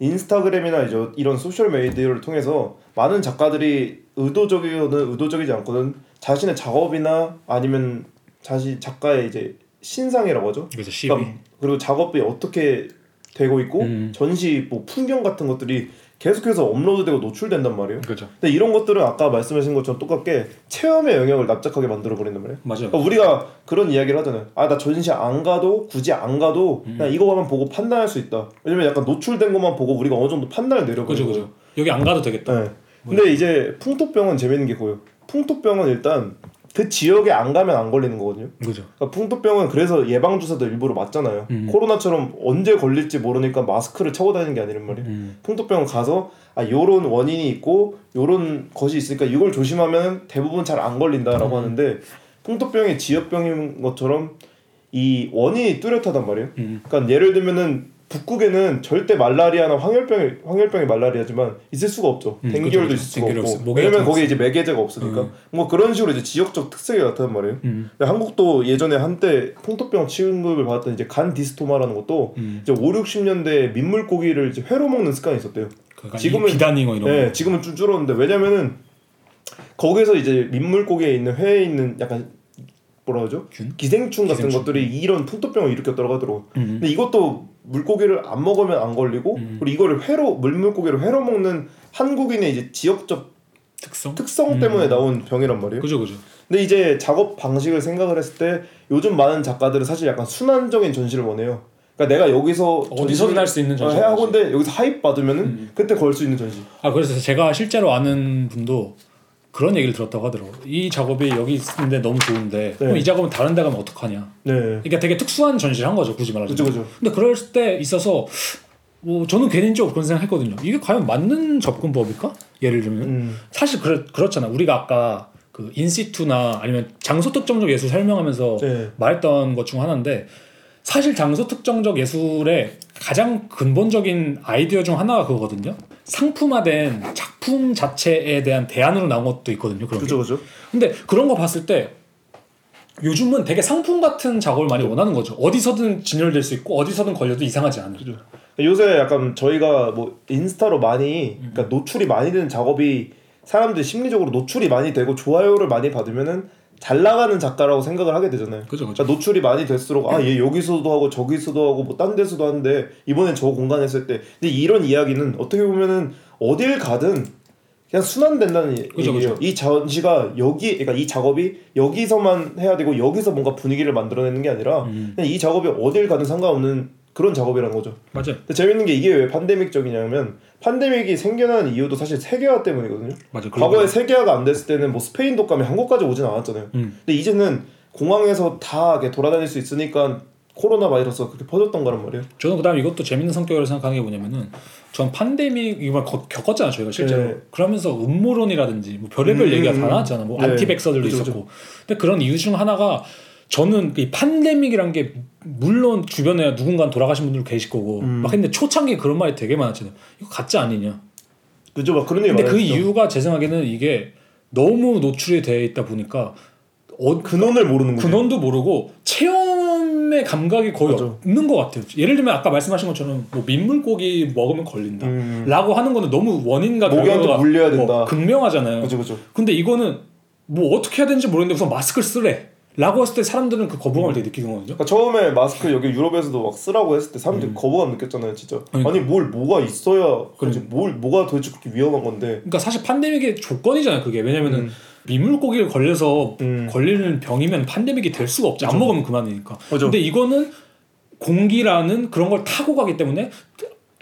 인스타그램이나 이제 이런 소셜 미디어를 통해서 많은 작가들이 의도적이건 의도적이지 않건 자신의 작업이나 아니면 자신 작가의 이제 신상이라고 하죠. 그래서 시위. 그러니까 그리고 작업이 어떻게 되고 있고 음. 전시 뭐 풍경 같은 것들이 계속해서 업로드되고 노출된단 말이에요. 그죠. 근데 이런 것들은 아까 말씀하신 것처럼 똑같게 체험의 영역을 납작하게 만들어 버린단 말이에요. 맞아요. 그러니까 우리가 그런 이야기를 하잖아요. 아 나 전시 안 가도 굳이 안 가도 음. 그냥 이거만 보고 판단할 수 있다. 왜냐면 약간 노출된 것만 보고 우리가 어느 정도 판단을 그죠 내려버리고. 그죠. 여기 안 가도 되겠다. 네. 근데 이제 풍토병은 재밌는 게 그거예요. 풍토병은 일단 그 지역에 안 가면 안 걸리는 거거든요. 그죠. 그러니까 풍토병은 그래서 예방 주사도 일부러 맞잖아요. 음. 코로나처럼 언제 걸릴지 모르니까 마스크를 차고 다니는 게 아니란 말이에요. 음. 풍토병은 가서 아 요런 원인이 있고 요런 것이 있으니까 이걸 조심하면 대부분 잘 안 걸린다라고 음. 하는데 풍토병이 지역병인 것처럼 이 원인이 뚜렷하단 말이에요. 음. 그러니까 예를 들면은 북극에는 절대 말라리아나 황열병이 황열병이 말라리아지만 있을 수가 없죠. 음, 댕기열도 그죠, 그죠. 있을 수가 없고. 없어. 왜냐면 좀 거기 이제 매개제가 없으니까. 음. 뭐 그런 식으로 이제 지역적 특색이 나타난 말이에요. 음. 한국도 예전에 한때 풍토병 취급을 받았던 이제 간 디스토마라는 것도 음. 이제 5, 60년대 민물고기를 이제 회로 먹는 습관이 있었대요. 그러니까 지금은- 이 비단잉어 이런 네, 거. 지금은 좀 줄었는데 왜냐면은 거기서 이제 민물고기에 있는 회에 있는 약간 뭐라 하죠? 균? 기생충 같은 기생충. 것들이 이런 풍토병을 일으켰다고 하더라고. 음. 근데 이것도 물고기를 안 먹으면 안 걸리고 음. 그리고 이거를 회로 물물고기를 회로 먹는 한국인의 이제 지역적 특성. 특성 음. 때문에 나온 병이란 말이에요. 그죠 그죠. 근데 이제 작업 방식을 생각을 했을 때 요즘 많은 작가들은 사실 약간 순환적인 전시를 원해요. 그러니까 내가 여기서 어디서든 할 수 있는 전시. 해야 하건데 여기서 하입 받으면은 음. 그때 걸 수 있는 전시. 아 그래서 제가 실제로 아는 분도 그런 얘기를 들었다고 하더라고. 이 작업이 여기 있는데 너무 좋은데 그럼 네. 이 작업은 다른 데 가면 어떡하냐. 네. 그러니까 되게 특수한 전시를 한 거죠, 굳이 말하자면. 그죠 그죠. 근데 그럴 때 있어서 뭐 저는 개인적으로 그런 생각했거든요. 이게 과연 맞는 접근법일까? 예를 들면 음. 사실 그렇, 그렇잖아. 우리가 아까 그 인시투나 아니면 장소 특정적 예술 설명하면서 네. 말했던 것 중 하나인데 사실 장소 특정적 예술의 가장 근본적인 아이디어 중 하나가 그거거든요. 상품화된 작품 자체에 대한 대안으로 나온 것도 있거든요. 그런 게. 그죠 그죠. 근데 그런 거 봤을 때 요즘은 되게 상품 같은 작업을 많이 원하는 거죠. 어디서든 진열될 수 있고 어디서든 걸려도 이상하지 않은. 그죠. 요새 약간 저희가 뭐 인스타로 많이 그러니까 노출이 많이 되는 작업이 사람들이 심리적으로 노출이 많이 되고 좋아요를 많이 받으면은 잘 나가는 작가라고 생각을 하게 되잖아요. 그죠 그죠. 그러니까 노출이 많이 될수록 아 얘 여기서도 하고 저기서도 하고 뭐 딴 데서도 하는데 이번엔 저 공간 했을 때 근데 이런 이야기는 어떻게 보면은 어딜 가든 그냥 순환된다는 그죠, 얘기예요. 그죠. 이 전시가 여기 그러니까 이 작업이 여기서만 해야 되고 여기서 뭔가 분위기를 만들어내는 게 아니라 음. 그냥 이 작업이 어딜 가든 상관없는 그런 작업이라는 거죠. 맞아요. 근데 재밌는 게 이게 왜 판데믹적이냐면 판데믹이 생겨나는 이유도 사실 세계화 때문이거든요. 맞아요. 과거에 세계화가 안 됐을 때는 뭐 스페인 독감이 한국까지 오진 않았잖아요. 음. 근데 이제는 공항에서 다 이렇게 돌아다닐 수 있으니까 코로나 바이러스가 그렇게 퍼졌던 거란 말이에요. 저는 그다음 에 이것도 재밌는 성격으로 생각하는 게 뭐냐면은 전 판데믹 이걸 거- 겪었잖아 저희가 실제로 네. 그러면서 음모론이라든지 뭐 별의별 음, 얘기가 다 음. 나왔잖아 뭐 네. 안티백서들도 그죠, 있었고 근데 그런 이유 중 하나가 저는 이 판데믹이란 게 물론 주변에 누군가 돌아가신 분들 계실 거고 음. 막 근데 초창기에 그런 말이 되게 많았잖아요 이거 가짜 아니냐 그죠? 막 그런 얘기 근데 그. 이유가 제 생각에는 이게 너무 노출이 돼 있다 보니까 어, 근원을 모르는 거죠. 근원도 모르고 체험의 감각이 거의 맞아. 없는 것 같아요. 예를 들면 아까 말씀하신 것처럼 뭐 민물고기 먹으면 걸린다. 음. 라고 하는 거는 너무 원인과 결과가 물려야 된다. 뭐 극명하잖아요. 그죠 그죠. 근데 이거는 뭐 어떻게 해야 되는지 모르겠는데 우선 마스크를 쓰래. 라고 했을 때 사람들은 그 거부감을 되게 느끼는 거거든요. 그러니까 처음에 마스크 여기 유럽에서도 막 쓰라고 했을 때 사람들이 음. 거부감 느꼈잖아요, 진짜. 그러니까. 아니 뭘 뭐가 있어야 그러니까. 뭘 뭐가 도대체 그렇게 위험한 건데. 그러니까 사실 판데믹의 조건이잖아요. 그게 왜냐면은 음. 민물고기를 걸려서 음. 걸리는 병이면 판데믹이 될 수가 없지. 안 그죠. 먹으면 그만이니까. 그죠. 근데 이거는 공기라는 그런 걸 타고 가기 때문에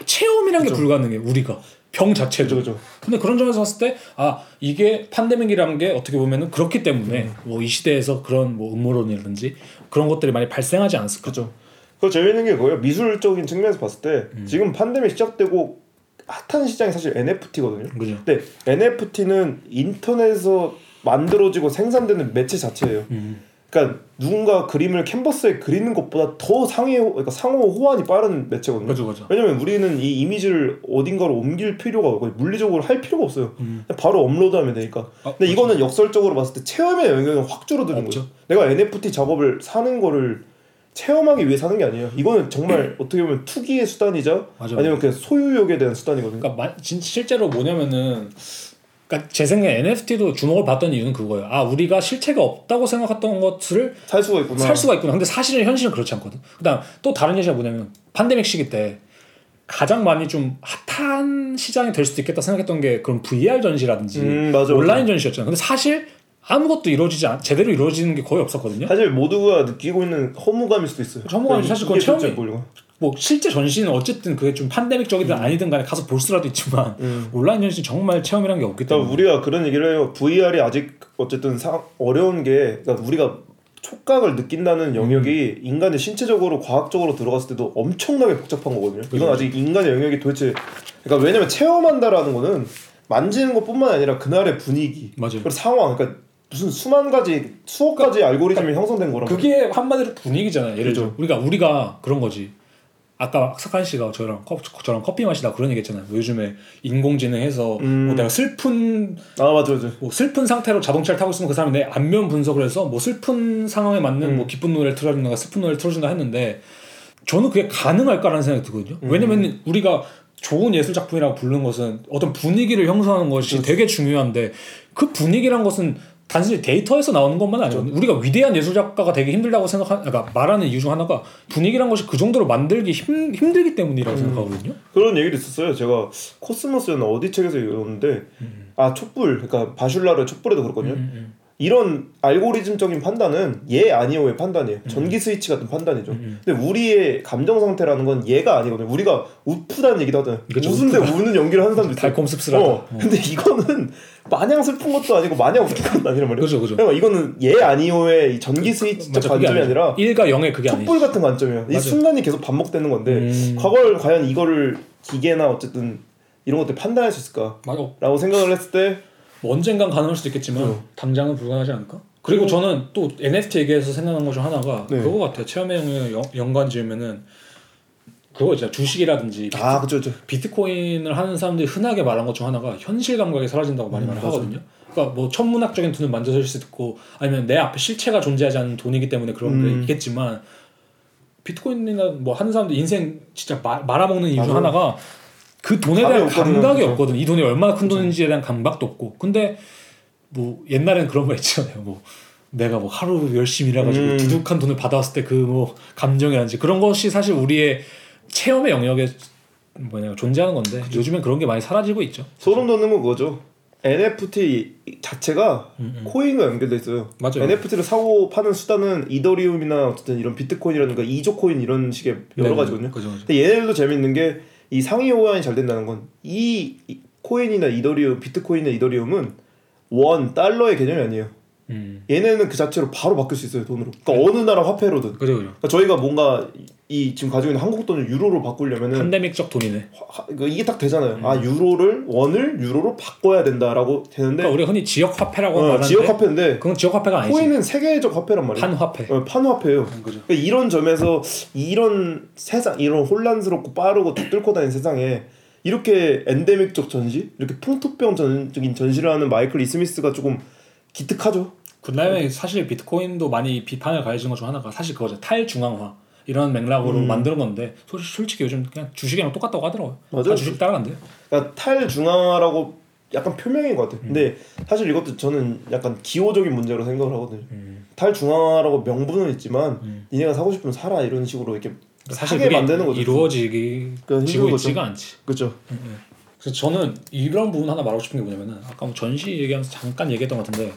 체험이란 게 그죠. 불가능해. 우리가 병 자체도. 그죠 그죠. 근데 그런 점에서 봤을 때 아 이게 판데믹이라는 게 어떻게 보면은 그렇기 때문에 음. 뭐이 시대에서 그런 뭐 음모론이라든지 그런 것들이 많이 발생하지 않았을까. 그죠. 그 재밌는 게 그거예요. 미술적인 측면에서 봤을 때 음. 지금 판데믹 시작되고 핫한 시장이 사실 NFT거든요. 그죠. 근데 NFT는 인터넷에서 만들어지고 생산되는 매체 자체예요. 음. 그러니까 누군가 그림을 캔버스에 그리는 것보다 더 상해 그러니까 상호 호환이 빠른 매체거든요. 그죠 그죠. 왜냐면 우리는 이 이미지를 어딘가로 옮길 필요가 없고 물리적으로 할 필요가 없어요. 음. 바로 업로드하면 되니까. 아, 근데 이거는 역설적으로 봤을 때 체험의 영역은 확 줄어드는. 거죠. 내가 NFT 작업을 사는 거를 체험하기 위해 사는 게 아니에요. 이거는 정말 <clears throat> 어떻게 보면 투기의 수단이자 맞아. 아니면 그냥 소유욕에 대한 수단이거든요. 그러니까 마- 진- 실제로 뭐냐면은 그러니까 제 생각에 NFT도 주목을 받던 이유는 그거예요. 아 우리가 실체가 없다고 생각했던 것을 살 수가 있구나. 살 수가 있구나. 근데 사실은 현실은 그렇지 않거든. 그다음 또 다른 예시가 뭐냐면 판데믹 시기 때 가장 많이 좀 핫한 시장이 될 수도 있겠다 생각했던 게 그런 VR 전시라든지 음, 맞아, 온라인 전시였잖아요. 근데 사실 아무것도 이루어지지 않, 제대로 이루어지는 게 거의 없었거든요. 사실 모두가 느끼고 있는 허무감일 수도 있어요. 허무감이 사실 그건 체험이-. 뭐 실제 전시는 어쨌든 그게 좀 판데믹적이든 아니든 간에 가서 볼 수라도 있지만 음. 온라인 전시 는 정말 체험이란 게 없기 때문에 그러니까 우리가 그런 얘기를 해요. VR이 아직 어쨌든 사, 어려운 게 그러니까 우리가 촉각을 느낀다는 영역이 인간의 신체적으로 과학적으로 들어갔을 때도 엄청나게 복잡한 거거든요. 이건 아직 인간의 영역이 도대체 그러니까 왜냐면 체험한다라는 거는 만지는 것뿐만 아니라 그날의 분위기, 맞아요. 그리고 상황, 그러니까 무슨 수만 가지, 수억 가지 알고리즘이 형성된 거란 말이에요. 그게 한마디로 분위기잖아요. 예를 들어 그죠. 우리가 우리가 그런 거지. 아까 석한 씨가 저랑 커, 저랑 커피 마시다 그런 얘기했잖아요. 뭐 요즘에 인공지능해서 음. 뭐 내가 슬픈 아 맞아 맞아. 뭐 슬픈 상태로 자동차를 타고 있으면 그 사람이 내 안면 분석을 해서 뭐 슬픈 상황에 맞는 음. 뭐 기쁜 노래를 틀어준다 슬픈 노래를 틀어준다 했는데 저는 그게 가능할까라는 생각이 들거든요. 왜냐면 우리가 좋은 예술 작품이라고 부르는 것은 어떤 분위기를 형성하는 것이 되게 중요한데 그 분위기란 것은 단순히 데이터에서 나오는 것만 아니거든요. 우리가 위대한 예술 작가가 되기 힘들다고 생각하, 그러니까 말하는 이유 중 하나가 분위기란 것이 그 정도로 만들기 힘, 힘들기 때문이라고 생각하거든요. 그런 얘기도 있었어요. 제가 코스모스였나 어디 책에서 읽었는데 아 촛불 그러니까 바슐라르 촛불에도 그렇거든요. 음, 이런 알고리즘적인 판단은 예 아니오의 판단이에요. 음. 전기 스위치 같은 판단이죠. 근데 우리의 감정 상태라는 건 예가 아니거든요. 우리가 우프다는 얘기도 하잖아요. 웃은데 우는 연기를 하는 사람도 있어요. 달콤 씁쓸하다. 어, 근데 이거는 마냥 슬픈 것도 아니고 마냥 웃긴 것도 아니란 말이에요. 그죠, 그죠. 그러니까 이거는 예 아니오의 이 전기 스위치적 맞아, 관점이 아니라 1과 0의 그게 아니지. 촛불 같은 관점이에요. 이 맞아. 순간이 계속 반복되는 건데 음. 과거를 과연 이거를 기계나 어쨌든 이런 것들 판단할 수 있을까라고 맞아. 생각을 했을 때 뭐 언젠간 가능할 수도 있겠지만 어. 당장은 불가능하지 않을까? 그리고 저는 또 NFT 얘기해서 생각난 것 중 하나가 네. 그거 같아요. 체험의 영역 연- 연관 지으면은 그거 있잖아 주식이라든지 비, 아 그죠 그죠 비트코인을 하는 사람들이 흔하게 말한 것 중 하나가 현실 감각이 사라진다고 많이 음, 말을 맞아. 하거든요. 그러니까 뭐 천문학적인 돈을 만져질 수도 있고 아니면 내 앞에 실체가 존재하지 않는 돈이기 때문에 그런 게 음. 있겠지만 비트코인이나 뭐 하는 사람들 인생 진짜 마- 말아먹는 이유 중. 하나가 그 돈에 대한. 감각이. 없거든. 이 돈이 얼마나 큰 돈인지에 대한 감각도 없고. 근데 뭐 옛날에는 그런 거 있잖아요. 뭐 내가 뭐 하루 열심히 일해가지고 음. 두둑한 돈을 받아왔을 때 그 뭐 감정이라든지 그런 것이 사실 우리의 체험의 영역에 뭐냐 존재하는 건데 요즘엔 그런 게 많이 사라지고 있죠. 소름 돋는 건 그거죠 NFT 자체가 음, 음. 코인과 연결돼 있어요 맞아요. NFT를 사고 파는 수단은 이더리움이나 어쨌든 이런 비트코인이라든가 이조 코인 이런 식의 여러 네, 가지거든요 그죠, 그죠. 근데 얘네들도 재밌는 게 이 상위 호환이 잘 된다는 건 이 코인이나 이더리움 비트코인이나 이더리움은 원 달러의 개념이 아니에요 음. 얘네는 그 자체로 바로 바뀔 수 있어요 돈으로 그러니까 어느 나라 화폐로든 그죠, 그죠. 그러니까 저희가 뭔가 이 지금 가지고 있는 한국 돈을 유로로 바꾸려면은 팬데믹적 돈이네. 화- 그 이게 딱 되잖아요. 아 유로를 원을 유로로 바꿔야 된다라고 되는데 그러니까 우리가 흔히 지역 화폐라고 어, 말하는데 지역 화폐인데 그건 지역 화폐가 아니지. 코인은 세계적 화폐란 말이에요. 판 화폐. 어, 판 화폐예요. 그죠. 그러니까 이런 점에서 이런 세상 이런 혼란스럽고 빠르고 다 뚫고 다니는 세상에 이렇게 엔데믹적 전시 이렇게 풍토병적인 전시를 하는 마이클 이스미스가 조금 기특하죠. 그다음에 사실 비트코인도 많이 비판을 가해진 것 중 하나가 사실 그거죠 탈중앙화 이런 맥락으로 음. 만드는 건데 솔직히, 요즘 그냥 주식이랑 똑같다고 하더라고요. 맞아요. 다 주식 따라간대요. 그러니까 탈중앙화라고 약간 표명인 것 같아요. 음. 근데 사실 이것도 저는 약간 기호적인 문제로 생각을 하거든요. 음. 탈중앙화라고 명분은 있지만 음. 니네가 사고 싶으면 사라 이런 식으로 이렇게 사실 사게 그게 만드는 거죠. 이루어지기 그러니까 지고 있지가 않지. 그렇죠. 그래서 저는 이런 부분 하나 말하고 싶은 게 뭐냐면은 아까 뭐 전시 얘기하면서 잠깐 얘기했던 것 같은데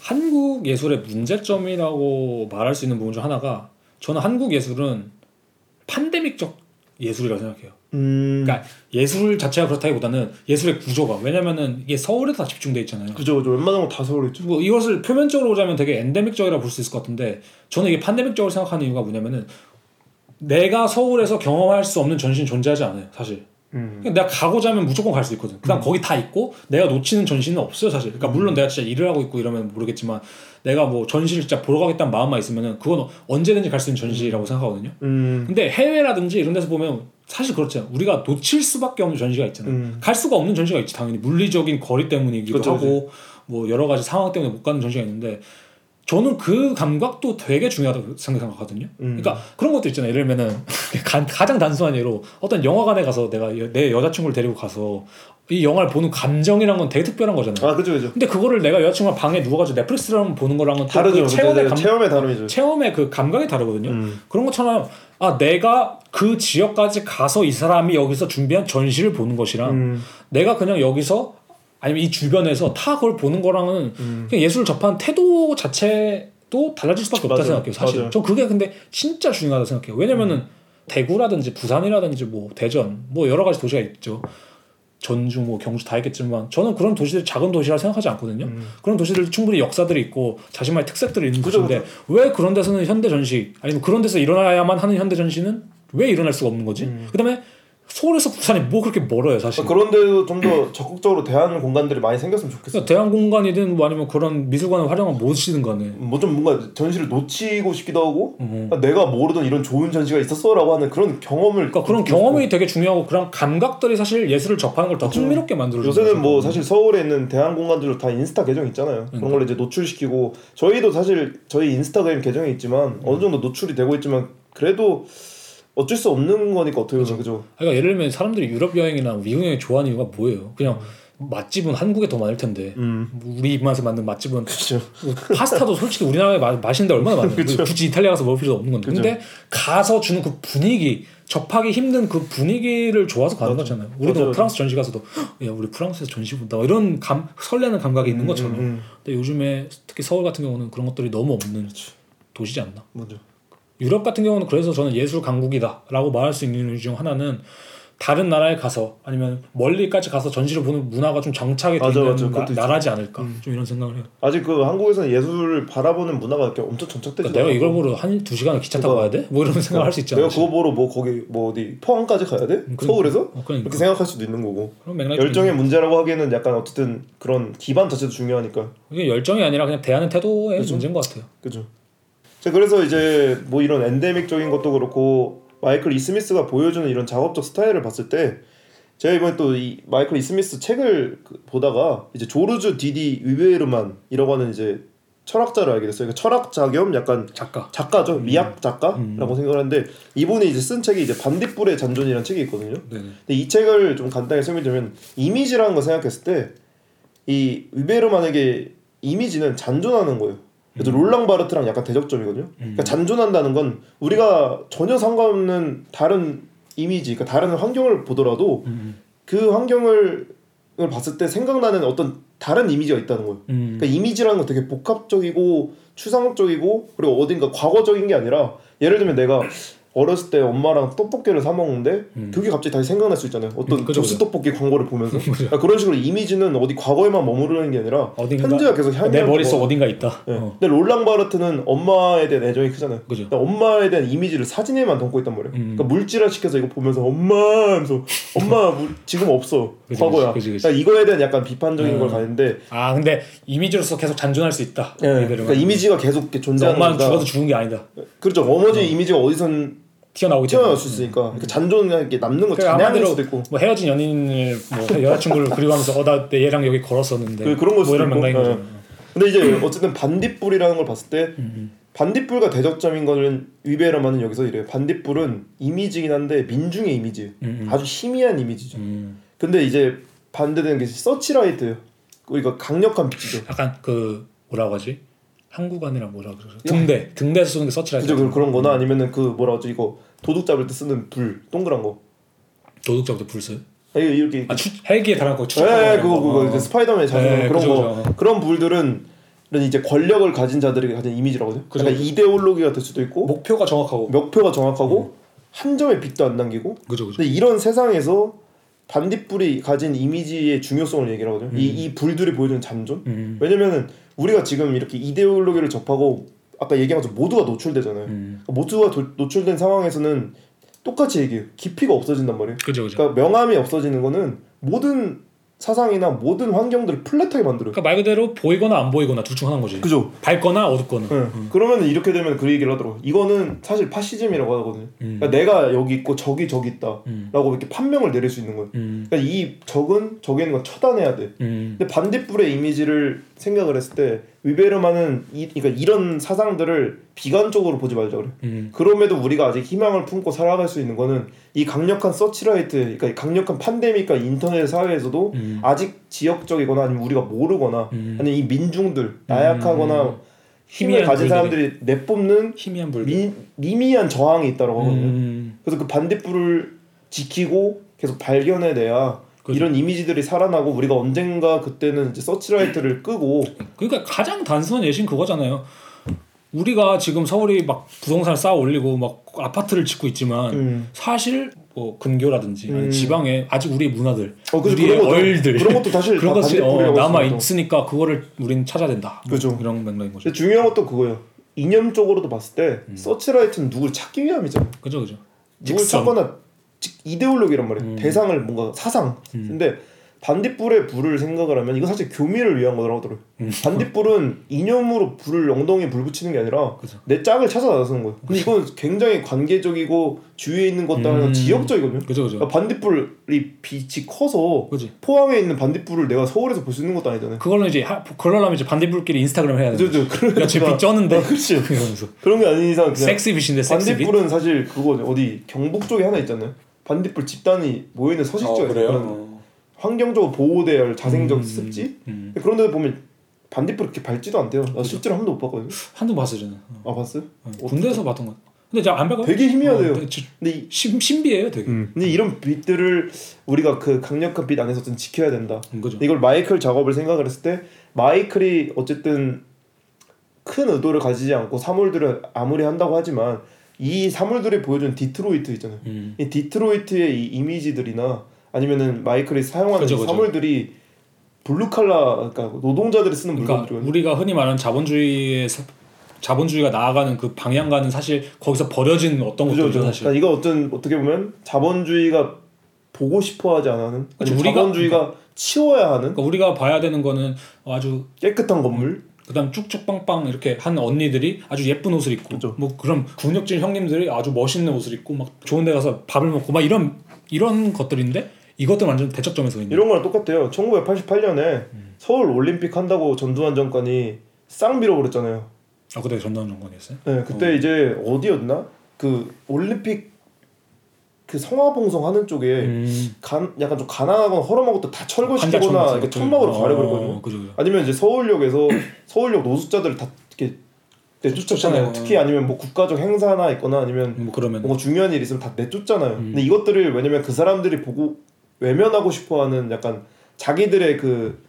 한국 예술의 문제점이라고 말할 수 있는 부분 중 하나가 저는 한국 예술은 판데믹적 예술이라고 생각해요. 음. 그러니까 예술 자체가 그렇다기보다는 예술의 구조가 왜냐면은 이게 서울에 다 집중돼 있잖아요. 그죠, 그죠. 웬만한 거 다 서울에 있죠. 뭐 이것을 표면적으로 보자면 되게 엔데믹적이라고 볼수 있을 것 같은데 저는 이게 판데믹적으로 생각하는 이유가 뭐냐면은 내가 서울에서 경험할 수 없는 전시는 존재하지 않아요 사실 음. 그냥 내가 가고자 하면 무조건 갈 수 있거든 그다음 거기 다 있고 내가 놓치는 전시는 없어요 사실 그러니까 물론 내가 진짜 일을 하고 있고 이러면 모르겠지만 내가 뭐 전시를 진짜 보러 가겠다는 마음만 있으면은 그건 언제든지 갈 수 있는 전시라고 생각하거든요 음. 근데 해외라든지 이런 데서 보면 사실 그렇잖아요. 우리가 놓칠 수밖에 없는 전시가 있잖아요. 음. 갈 수가 없는 전시가 있지 당연히 물리적인 거리 때문이기도 그렇죠, 하고 뭐 여러 가지 상황 때문에 못 가는 전시가 있는데 저는 그 감각도 되게 중요하다고 생각하거든요. 음. 그러니까 그런 것도 있잖아요. 예를 들면은 <laughs> 가- 가장 단순한 예로 어떤 영화관에 가서 내가 여- 내 여자친구를 데리고 가서 이 영화를 보는 감정이란 건 되게 특별한 거잖아요. 아, 그죠, 그죠. 근데 그거를 내가 여자친구랑 방에 누워가지고 넷플릭스를 보는 거랑은 또 다르죠. 그 체험의 감, 체험의 다름이죠. 체험의 그 감각이 다르거든요. 음. 그런 것처럼 아 내가 그 지역까지 가서 이 사람이 여기서 준비한 전시를 보는 것이랑 음. 내가 그냥 여기서 아니면 이 주변에서 타 그걸 보는 거랑은 음. 그냥 예술을 접한 태도 자체도 달라질 수밖에 없다 맞아요. 생각해요. 사실. 맞아요. 전 그게 근데 진짜 중요하다 생각해요. 왜냐면은 음. 대구라든지 부산이라든지 뭐 대전 뭐 여러 가지 도시가 있죠. 전주 뭐 경주 다 있겠지만 저는 그런 도시들이 작은 도시라 생각하지 않거든요. 그런 도시들 충분히 역사들이 있고 자신만의 특색들이 있는 음. 그죠, 곳인데 왜 그런 데서는 현대 전시 아니면 그런 데서 일어나야만 하는 현대 전시는 왜 일어날 수가 없는 거지? 음. 그다음에 서울에서 부산이 뭐 그렇게 멀어요 사실. 그런데도 좀 더 적극적으로 대하는 공간들이 많이 생겼으면 좋겠어요. 그러니까 대학 공간이든 뭐 아니면 그런 미술관을 활용한 무엇이든 간에 뭐 좀 뭔가 전시를 놓치고 싶기도 하고 음. 아, 내가 모르던 이런 좋은 전시가 있었어라고 하는 그런 경험을 그러니까 그런 경험이 되게 중요하고 그런 감각들이 사실 예술을 접하는 걸 더 흥미롭게 만들어주는 요새는 뭐. 사실 서울에 있는 대한 공간들도 다 인스타 계정 있잖아요. 그런 걸 이제 노출시키고 저희도 사실 저희 인스타그램 계정이 있지만 어느 정도 노출이 되고 있지만 그래도 어쩔 수 없는 거니까 어떻게 보면 그죠. 그러니까 예를 들면 사람들이 유럽 여행이나 미국 여행 좋아하는 이유가 뭐예요? 그냥 맛집은 한국에 더 많을 텐데 음. 우리 입맛에 맞는 맛집은 그렇죠. 뭐 파스타도 솔직히 우리나라에 마, 맛있는데 얼마나 많아요. 그쵸. 굳이 이탈리아 가서 먹을 필요도 없는 건데. 그쵸. 근데 가서 주는 그 분위기, 접하기 힘든 그 분위기를 좋아서 가는 맞아. 거잖아요. 우리도 맞아, 맞아. 프랑스 전시 가서도 야 우리 프랑스에서 전시 본다 뭐 이런 감 설레는 감각이 있는 것처럼. 음, 음. 근데 요즘에 특히 서울 같은 경우는 그런 것들이 너무 없는 도시지 않나. 맞아. 유럽 같은 경우는 그래서 저는 예술 강국이다라고 말할 수 있는 이유 중 하나는 다른 나라에 가서 아니면 멀리까지 가서 전시를 보는 문화가 좀 정착이 되는. 나. 나라지 않을까 좀 이런 생각을 해요. 아직 그 한국에서는 예술을 바라보는 문화가 이렇게 엄청 정착되지 그러니까 내가 이걸 보러 한 두 시간을 기차 타고 가야 돼? 뭐 이런 생각을 할수 있잖아. 내가 그거 보러 뭐 거기 뭐 어디 포항까지 가야 돼? 그러니까. 서울에서? 어, 그러니까. 이렇게 생각할 수도 있는 거고. 열정의 문제라고 하기에는 약간 어쨌든 그런 기반 자체도 중요하니까. 이게 열정이 아니라 그냥 대하는 태도의 그죠. 문제인 것 같아요. 그죠. 자 그래서 이제 뭐 이런 엔데믹적인 것도 그렇고 마이클 E. 스미스가 보여주는 이런 작업적 스타일을 봤을 때 제가 이번에 또 이 마이클 E. 스미스 책을 그- 보다가 이제 조르주 디디 위베르만 이라고 하는 이제 철학자를 알게 됐어요. 그러니까 철학자 겸 약간 작가. 작가죠. 음. 미학 작가라고 생각을 하는데 이분이 이제 쓴 책이 이제 반딧불의 잔존이라는 책이 있거든요. 네네. 근데 이 책을 좀 간단히 설명드리면 이미지라는 거 생각했을 때 이 위베르만에게 이미지는 잔존하는 거예요. 그래서 음. 롤랑 바르트랑 약간 대적점이거든요. 그러니까 잔존한다는 건 우리가 전혀 상관없는 다른 이미지, 그러니까 다른 환경을 보더라도 음. 그 환경을 을 봤을 때 생각나는 어떤 다른 이미지가 있다는 거예요. 음. 그러니까 이미지라는 건 되게 복합적이고 추상적이고 그리고 어딘가 과거적인 게 아니라 예를 들면 내가 어렸을 때 엄마랑 떡볶이를 사 먹는데 그게 갑자기 다시 생각날 수 있잖아요. 어떤 음, 그죠, 접시 그죠. 떡볶이 광고를 보면서 <laughs> 그러니까 그런 식으로 이미지는 어디 과거에만 머무르는 게 아니라 어딘가 현재가 계속 향해 내 머릿속 어딘가 있다. 네. 어. 근데 롤랑 바르트는 엄마에 대한 애정이 크잖아요. 그죠. 그러니까 엄마에 대한 이미지를 사진에만 담고 있단 말이에요. 음. 그러니까 물질화 시켜서 이거 보면서 엄마 하면서 <laughs> 엄마 물- 지금 없어 그지, 과거야. 그지, 그지. 그러니까 이거에 대한 약간 비판적인 음. 걸 가는데 아 근데 이미지로서 계속 잔존할 수 있다. 예, 이대로만. 그러니까 이미지가 계속 존재하는 엄마는. 죽어도 죽은 게 아니다. 그렇죠. 어머니 이미지가 어디선 튀어나오기 튀어나올 때문에. 수 있으니까 그러니까 잔존하게 남는 거 그러니까 잔해하는 수도 있고 뭐 헤어진 연인을 뭐 여자친구를 그리워하면서 어나 내 얘랑 여기 걸었었는데 그- 그런 걸뭐 이런. 맥락인 거죠. 근데 이제 어쨌든 반딧불이라는 걸 봤을 때 음, 반딧불과 대적점인 거는 위베르만은 여기서 이래요. 반딧불은 이미지긴 한데 민중의 이미지, 음, 아주 희미한 이미지죠. 음. 근데 이제 반대되는 게 서치라이트예요. 그러니까 강력한 빛이죠. 약간 그 뭐라고 하지? 한국안이라 뭐라 그러죠? 등대 등대에서 쓰는 게 서치라이트. 그죠? 그- 그런 거나 아니면은 그 뭐라 하죠? 이거 도둑 잡을 때 쓰는 불 동그란 거. 도둑잡도 불스. 이게 이렇게 아 추, 헬기에 달아놓고 추. 예, 그거 그거 이제 스파이더맨 자주 네, 그런 그죠, 거 그죠. 그런 불들은 이제 권력을 가진 자들이 가진 하죠. 그죠. 그러니까 이데올로기가 될 수도 있고 목표가 정확하고. 목표가 정확하고 한 점의 빛도 안 남기고 그죠 그죠. 이런 세상에서 반딧불이 가진 이미지의 중요성을 얘기를 하거든요. 이, 이 불들이 보여주는 잔존. 음. 왜냐면은 우리가 지금 이렇게 이데올로기를 접하고 아까 얘기한 것처럼 모두가 노출되잖아요. 음. 그러니까 모두가 도- 노출된 상황에서는 똑같이 얘기해요. 깊이가 없어진단 말이에요. 그죠 그죠. 그러니까 명암이 없어지는 거는 모든 사상이나 모든 환경들을 플랫하게 만들어요. 그러니까 말 그대로 보이거나 안 보이거나 둘 중 하나인 거지. 그죠? 밝거나 어둡거나. 네. 그러면 이렇게 되면 그 얘기를 하더라고. 이거는 사실 파시즘이라고 하거든요. 음. 그러니까 내가 여기 있고 저기 저기 있다라고 음. 이렇게 판명을 내릴 수 있는 거예요. 음. 그러니까 이 적은 저기 있는 건 처단해야 돼. 음. 근데 반딧불의 이미지를 생각을 했을 때 위베르만은 이, 그러니까 이런 사상들을 비관적으로 보지 말자 그래. 음. 그럼에도 우리가 아직 희망을 품고 살아갈 수 있는 거는 이 강력한 서치라이트, 그러니까 이 강력한 팬데믹과 인터넷 사회에서도 음. 아직 지역적이거나 아니면 우리가 모르거나 음. 아니면 이 민중들 나약하거나 힘을 희미한 가진. 사람들이 내뿜는 희미한 불. 미, 미미한 저항이 있다고 하거든요. 음, 그래서 그 반딧불을 지키고 계속 발견해내야 그죠. 이런 이미지들이 살아나고 우리가 언젠가 그때는 이제 서치라이트를 끄고 그러니까 가장 단순한 예시는 그거잖아요. 우리가 지금 서울이 막 부동산을 쌓아 올리고 막 아파트를 짓고 있지만 음. 사실 뭐 근교라든지 음. 지방에 아직 우리의 문화들, 어, 그래서 우리의 그런 얼들 그런 것도 사실 <laughs> 그런 다 것이 어, 남아. 있으니까 그거를 우리는 찾아야 된다. 뭐 그죠. 이런 맥락인 거죠. 중요한 것도 그거예요. 이념적으로도 봤을 때 음. 서치라이트는 누굴 찾기 위함이잖아요. 그죠, 그죠. 누굴 직선. 찾거나 직- 이데올로기란 말이에요. 음. 대상을 뭔가 사상. 근데 반딧불의 불을 생각을 하면 이거 사실 교미를 위한 거라고 하더라고요. 반딧불은 이념으로 불을 엉덩이에 불 붙이는 게 아니라 음. 그죠. 내 짝을 찾아 나서는 거예요. 근데 이건 굉장히 관계적이고 주위에 있는 것도 아니라 음. 지역적이거든요. 그죠, 그죠. 그러니까 반딧불이 빛이 커서 그지. 포항에 있는 반딧불을 내가 서울에서 볼 수 있는 것도 아니잖아요. 그걸로 이제 하, 그러려면 이제 반딧불끼리 인스타그램 해야 그죠. 야, 쟤빛 쩌는데. 그렇지. 이러면서 그런 게 아닌 이상 그냥 섹시 빛인데 섹시 빛. 반딧불은 사실 그거 어디 경북 쪽에 하나 있잖아요. 반딧불 집단이 모여 있는 서식지가 있어요. 그런 환경적으로 할 자생적 음, 습지. 음. 그런 데 보면 반딧불 이렇게 밝지도 않대요. 나 실제로 한 번도 못 봤거든요. 한두 봤어 저는. 어. 아 봤어요? 군대에서 봤던 거. 근데 제가 안 밝아요. 되게 희미하대요. 어, 근데 이, 신, 신비해요, 되게. 근데 이런 빛들을 우리가 그 강력한 빛 안에서 좀 지켜야 된다. 음, 그죠. 이걸 마이클 작업을 생각을 했을 때 마이클이 어쨌든 큰 의도를 가지지 않고 사물들을 아무리 한다고 하지만 이 사물들이 보여준 디트로이트 있잖아요. 음. 이 디트로이트의 이 이미지들이나 아니면은 마이클이 사용하는 그죠, 이 그죠. 사물들이 블루 칼라 그러니까 노동자들이 쓰는 그러니까. 우리가 흔히 말하는 자본주의의 사- 자본주의가 나아가는 그 방향과는 사실 거기서 버려진 어떤 그죠, 것들이죠 그죠. 사실. 그러니까 이거 어떤 어떻게 보면 자본주의가 보고 싶어하지 않는 우리가- 자본주의가 치워야 하는 그러니까 우리가 봐야 되는 거는 아주 깨끗한 건물. 그다음 쭉쭉 빵빵 이렇게 한 언니들이 아주 예쁜 옷을 입고 그죠. 뭐 그런 근육질 형님들이 아주 멋있는 옷을 입고 막 좋은 데 가서 밥을 먹고 막 이런 이런 것들인데 이것도 완전 대척점에서 있는 이런 거랑 똑같아요. 1988년에 음. 서울 올림픽 한다고 전두환 정권이 쌍 밀어버렸잖아요. 아 그때 전두환 정권이었어요? 네, 그때 이제 어디였나? 그 올림픽 그 성화봉송 하는 쪽에 음. 간 약간 좀 가난하거나 허름한 것도 다 철거시키거나 이렇게. 천막으로 어, 가려버렸거든요. 그죠, 그죠. 아니면 이제 서울역에서 <coughs> 서울역 노숙자들을 다 이렇게 내쫓잖아요. 특히 아니면 뭐 국가적 행사나 있거나 아니면 뭐 그러면 뭔가 중요한 일 있으면 다 내쫓잖아요. 음. 근데 이것들을 왜냐면 그 사람들이 보고 외면하고 싶어하는 약간 자기들의 그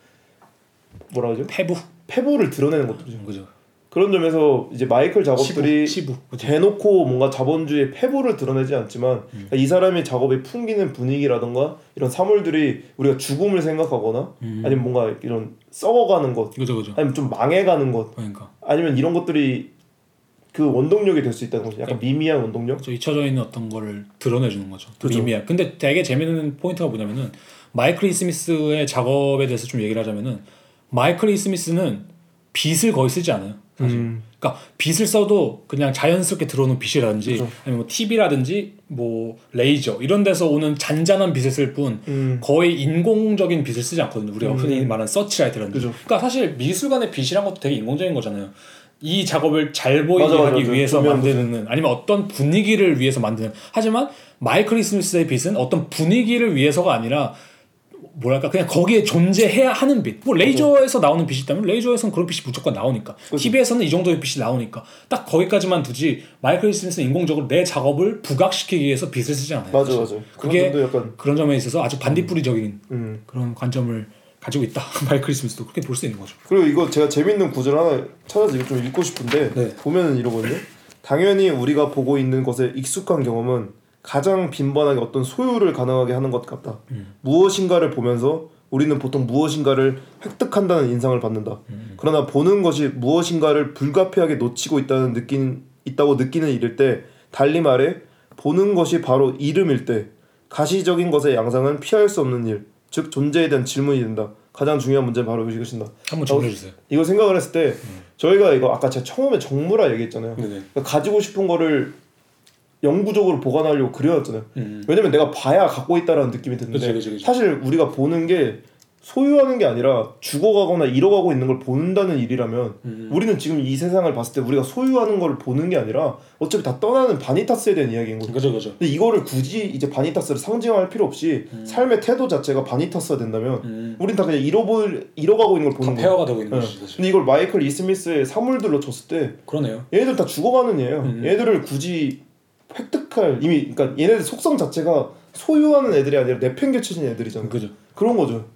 뭐라 그러죠? 패부 패보를 드러내는 것들이죠. 그죠. 그런 점에서 이제 마이클 작업들이 치부. 그죠. 대놓고 뭔가 자본주의의 패보를 드러내지 않지만 음. 그러니까 이 사람의 작업에 풍기는 분위기라던가 이런 사물들이 우리가 죽음을 생각하거나 음. 아니면 뭔가 이런 썩어가는 것 그죠 그죠. 아니면 좀 망해가는 것 그러니까 아니면 이런 것들이 그 원동력이 될 수 있다는 거죠. 약간 미미한 원동력. 저 잊혀져 있는 어떤 거를 드러내주는 거죠. 그죠. 의미야. 근데 되게 재밌는 포인트가 뭐냐면은 마이클 E. 스미스의 작업에 대해서 좀 얘기를 하자면은 마이클 E. 스미스는 빛을 거의 쓰지 않아요. 사실. 음. 그러니까 빛을 써도 그냥 자연스럽게 들어오는 빛이라든지 그죠. 아니면 뭐 TV라든지 뭐 레이저 이런 데서 오는 잔잔한 빛을 쓸뿐 음. 거의 인공적인 빛을 쓰지 않거든요. 우리가 음. 흔히 말하는 서치라이트라든지. 그죠. 그러니까 사실 미술관의 빛이란 것도 되게 인공적인 거잖아요. 이 작업을 잘 보이게 맞아, 하기 맞아. 위해서 만드는 아니면 어떤 분위기를 위해서 만드는 하지만 마이클 이스미스의 빛은 어떤 분위기를 위해서가 아니라 뭐랄까 그냥 거기에 존재해야 하는 빛. 뭐 레이저에서 나오는 빛이 있다면 레이저에서는 그런 빛이 무조건 나오니까. TV에서는 이 정도의 빛이 나오니까 딱 거기까지만 두지 마이클 이스미스는 인공적으로 내 작업을 부각시키기 위해서 빛을 쓰지 않아요. 맞아 사실. 맞아. 그게 그게 약간 그런 점에 있어서 아주 반딧불이적인 음. 그런 관점을 가지고 있다. <laughs> 마이클 이스미스도 그렇게 볼 수 있는 거죠. 그리고 이거 제가 재밌는 구절 하나 찾아서 이거 좀 읽고 싶은데 네. 보면은 이러거든요. 당연히 우리가 보고 있는 것에 익숙한 경험은 가장 빈번하게 어떤 소유를 가능하게 하는 것 같다. 음. 무엇인가를 보면서 우리는 보통 무엇인가를 획득한다는 인상을 받는다. 음. 그러나 보는 것이 무엇인가를 불가피하게 놓치고 있다는 느낀 있다고 느끼는 일일 때 달리 말해 보는 것이 바로 이름일 때 가시적인 것의 양상은 피할 수 없는 일, 즉 존재에 대한 질문이 된다. 가장 중요한 문제는 바로 이것인다. 한번 정리해 주세요. 이거 생각을 했을 때 저희가 이거 아까 제가 처음에 정무라 얘기했잖아요. 그러니까 가지고 싶은 거를 영구적으로 보관하려고 그려놨잖아요. 음. 왜냐면 내가 봐야 갖고 있다라는 느낌이 드는데 그치, 그치, 그치. 사실 우리가 보는 게 소유하는 게 아니라 죽어가거나 잃어가고 있는 걸 본다는 일이라면 음. 우리는 지금 이 세상을 봤을 때 우리가 소유하는 걸 보는 게 아니라 어차피 다 떠나는 바니타스에 대한 이야기인 거죠. 그죠 그죠. 근데 이거를 굳이 이제 바니타스를 상징할 필요 없이 삶의 태도 자체가 바니타스가 된다면 음. 우린 다 그냥 잃어볼 잃어가고 있는 걸 보는 거예요. 폐허가 되고 있는 네. 사실. 근데 이걸 마이클 이스미스의 사물들로 줬을 때 그러네요. 얘네들 다 죽어가는 애예요. 음. 얘네들을 굳이 획득할 이미 그러니까 얘네들 속성 자체가 소유하는 애들이 아니라 내팽개쳐진 애들이잖아요. 그죠. 그런 거죠.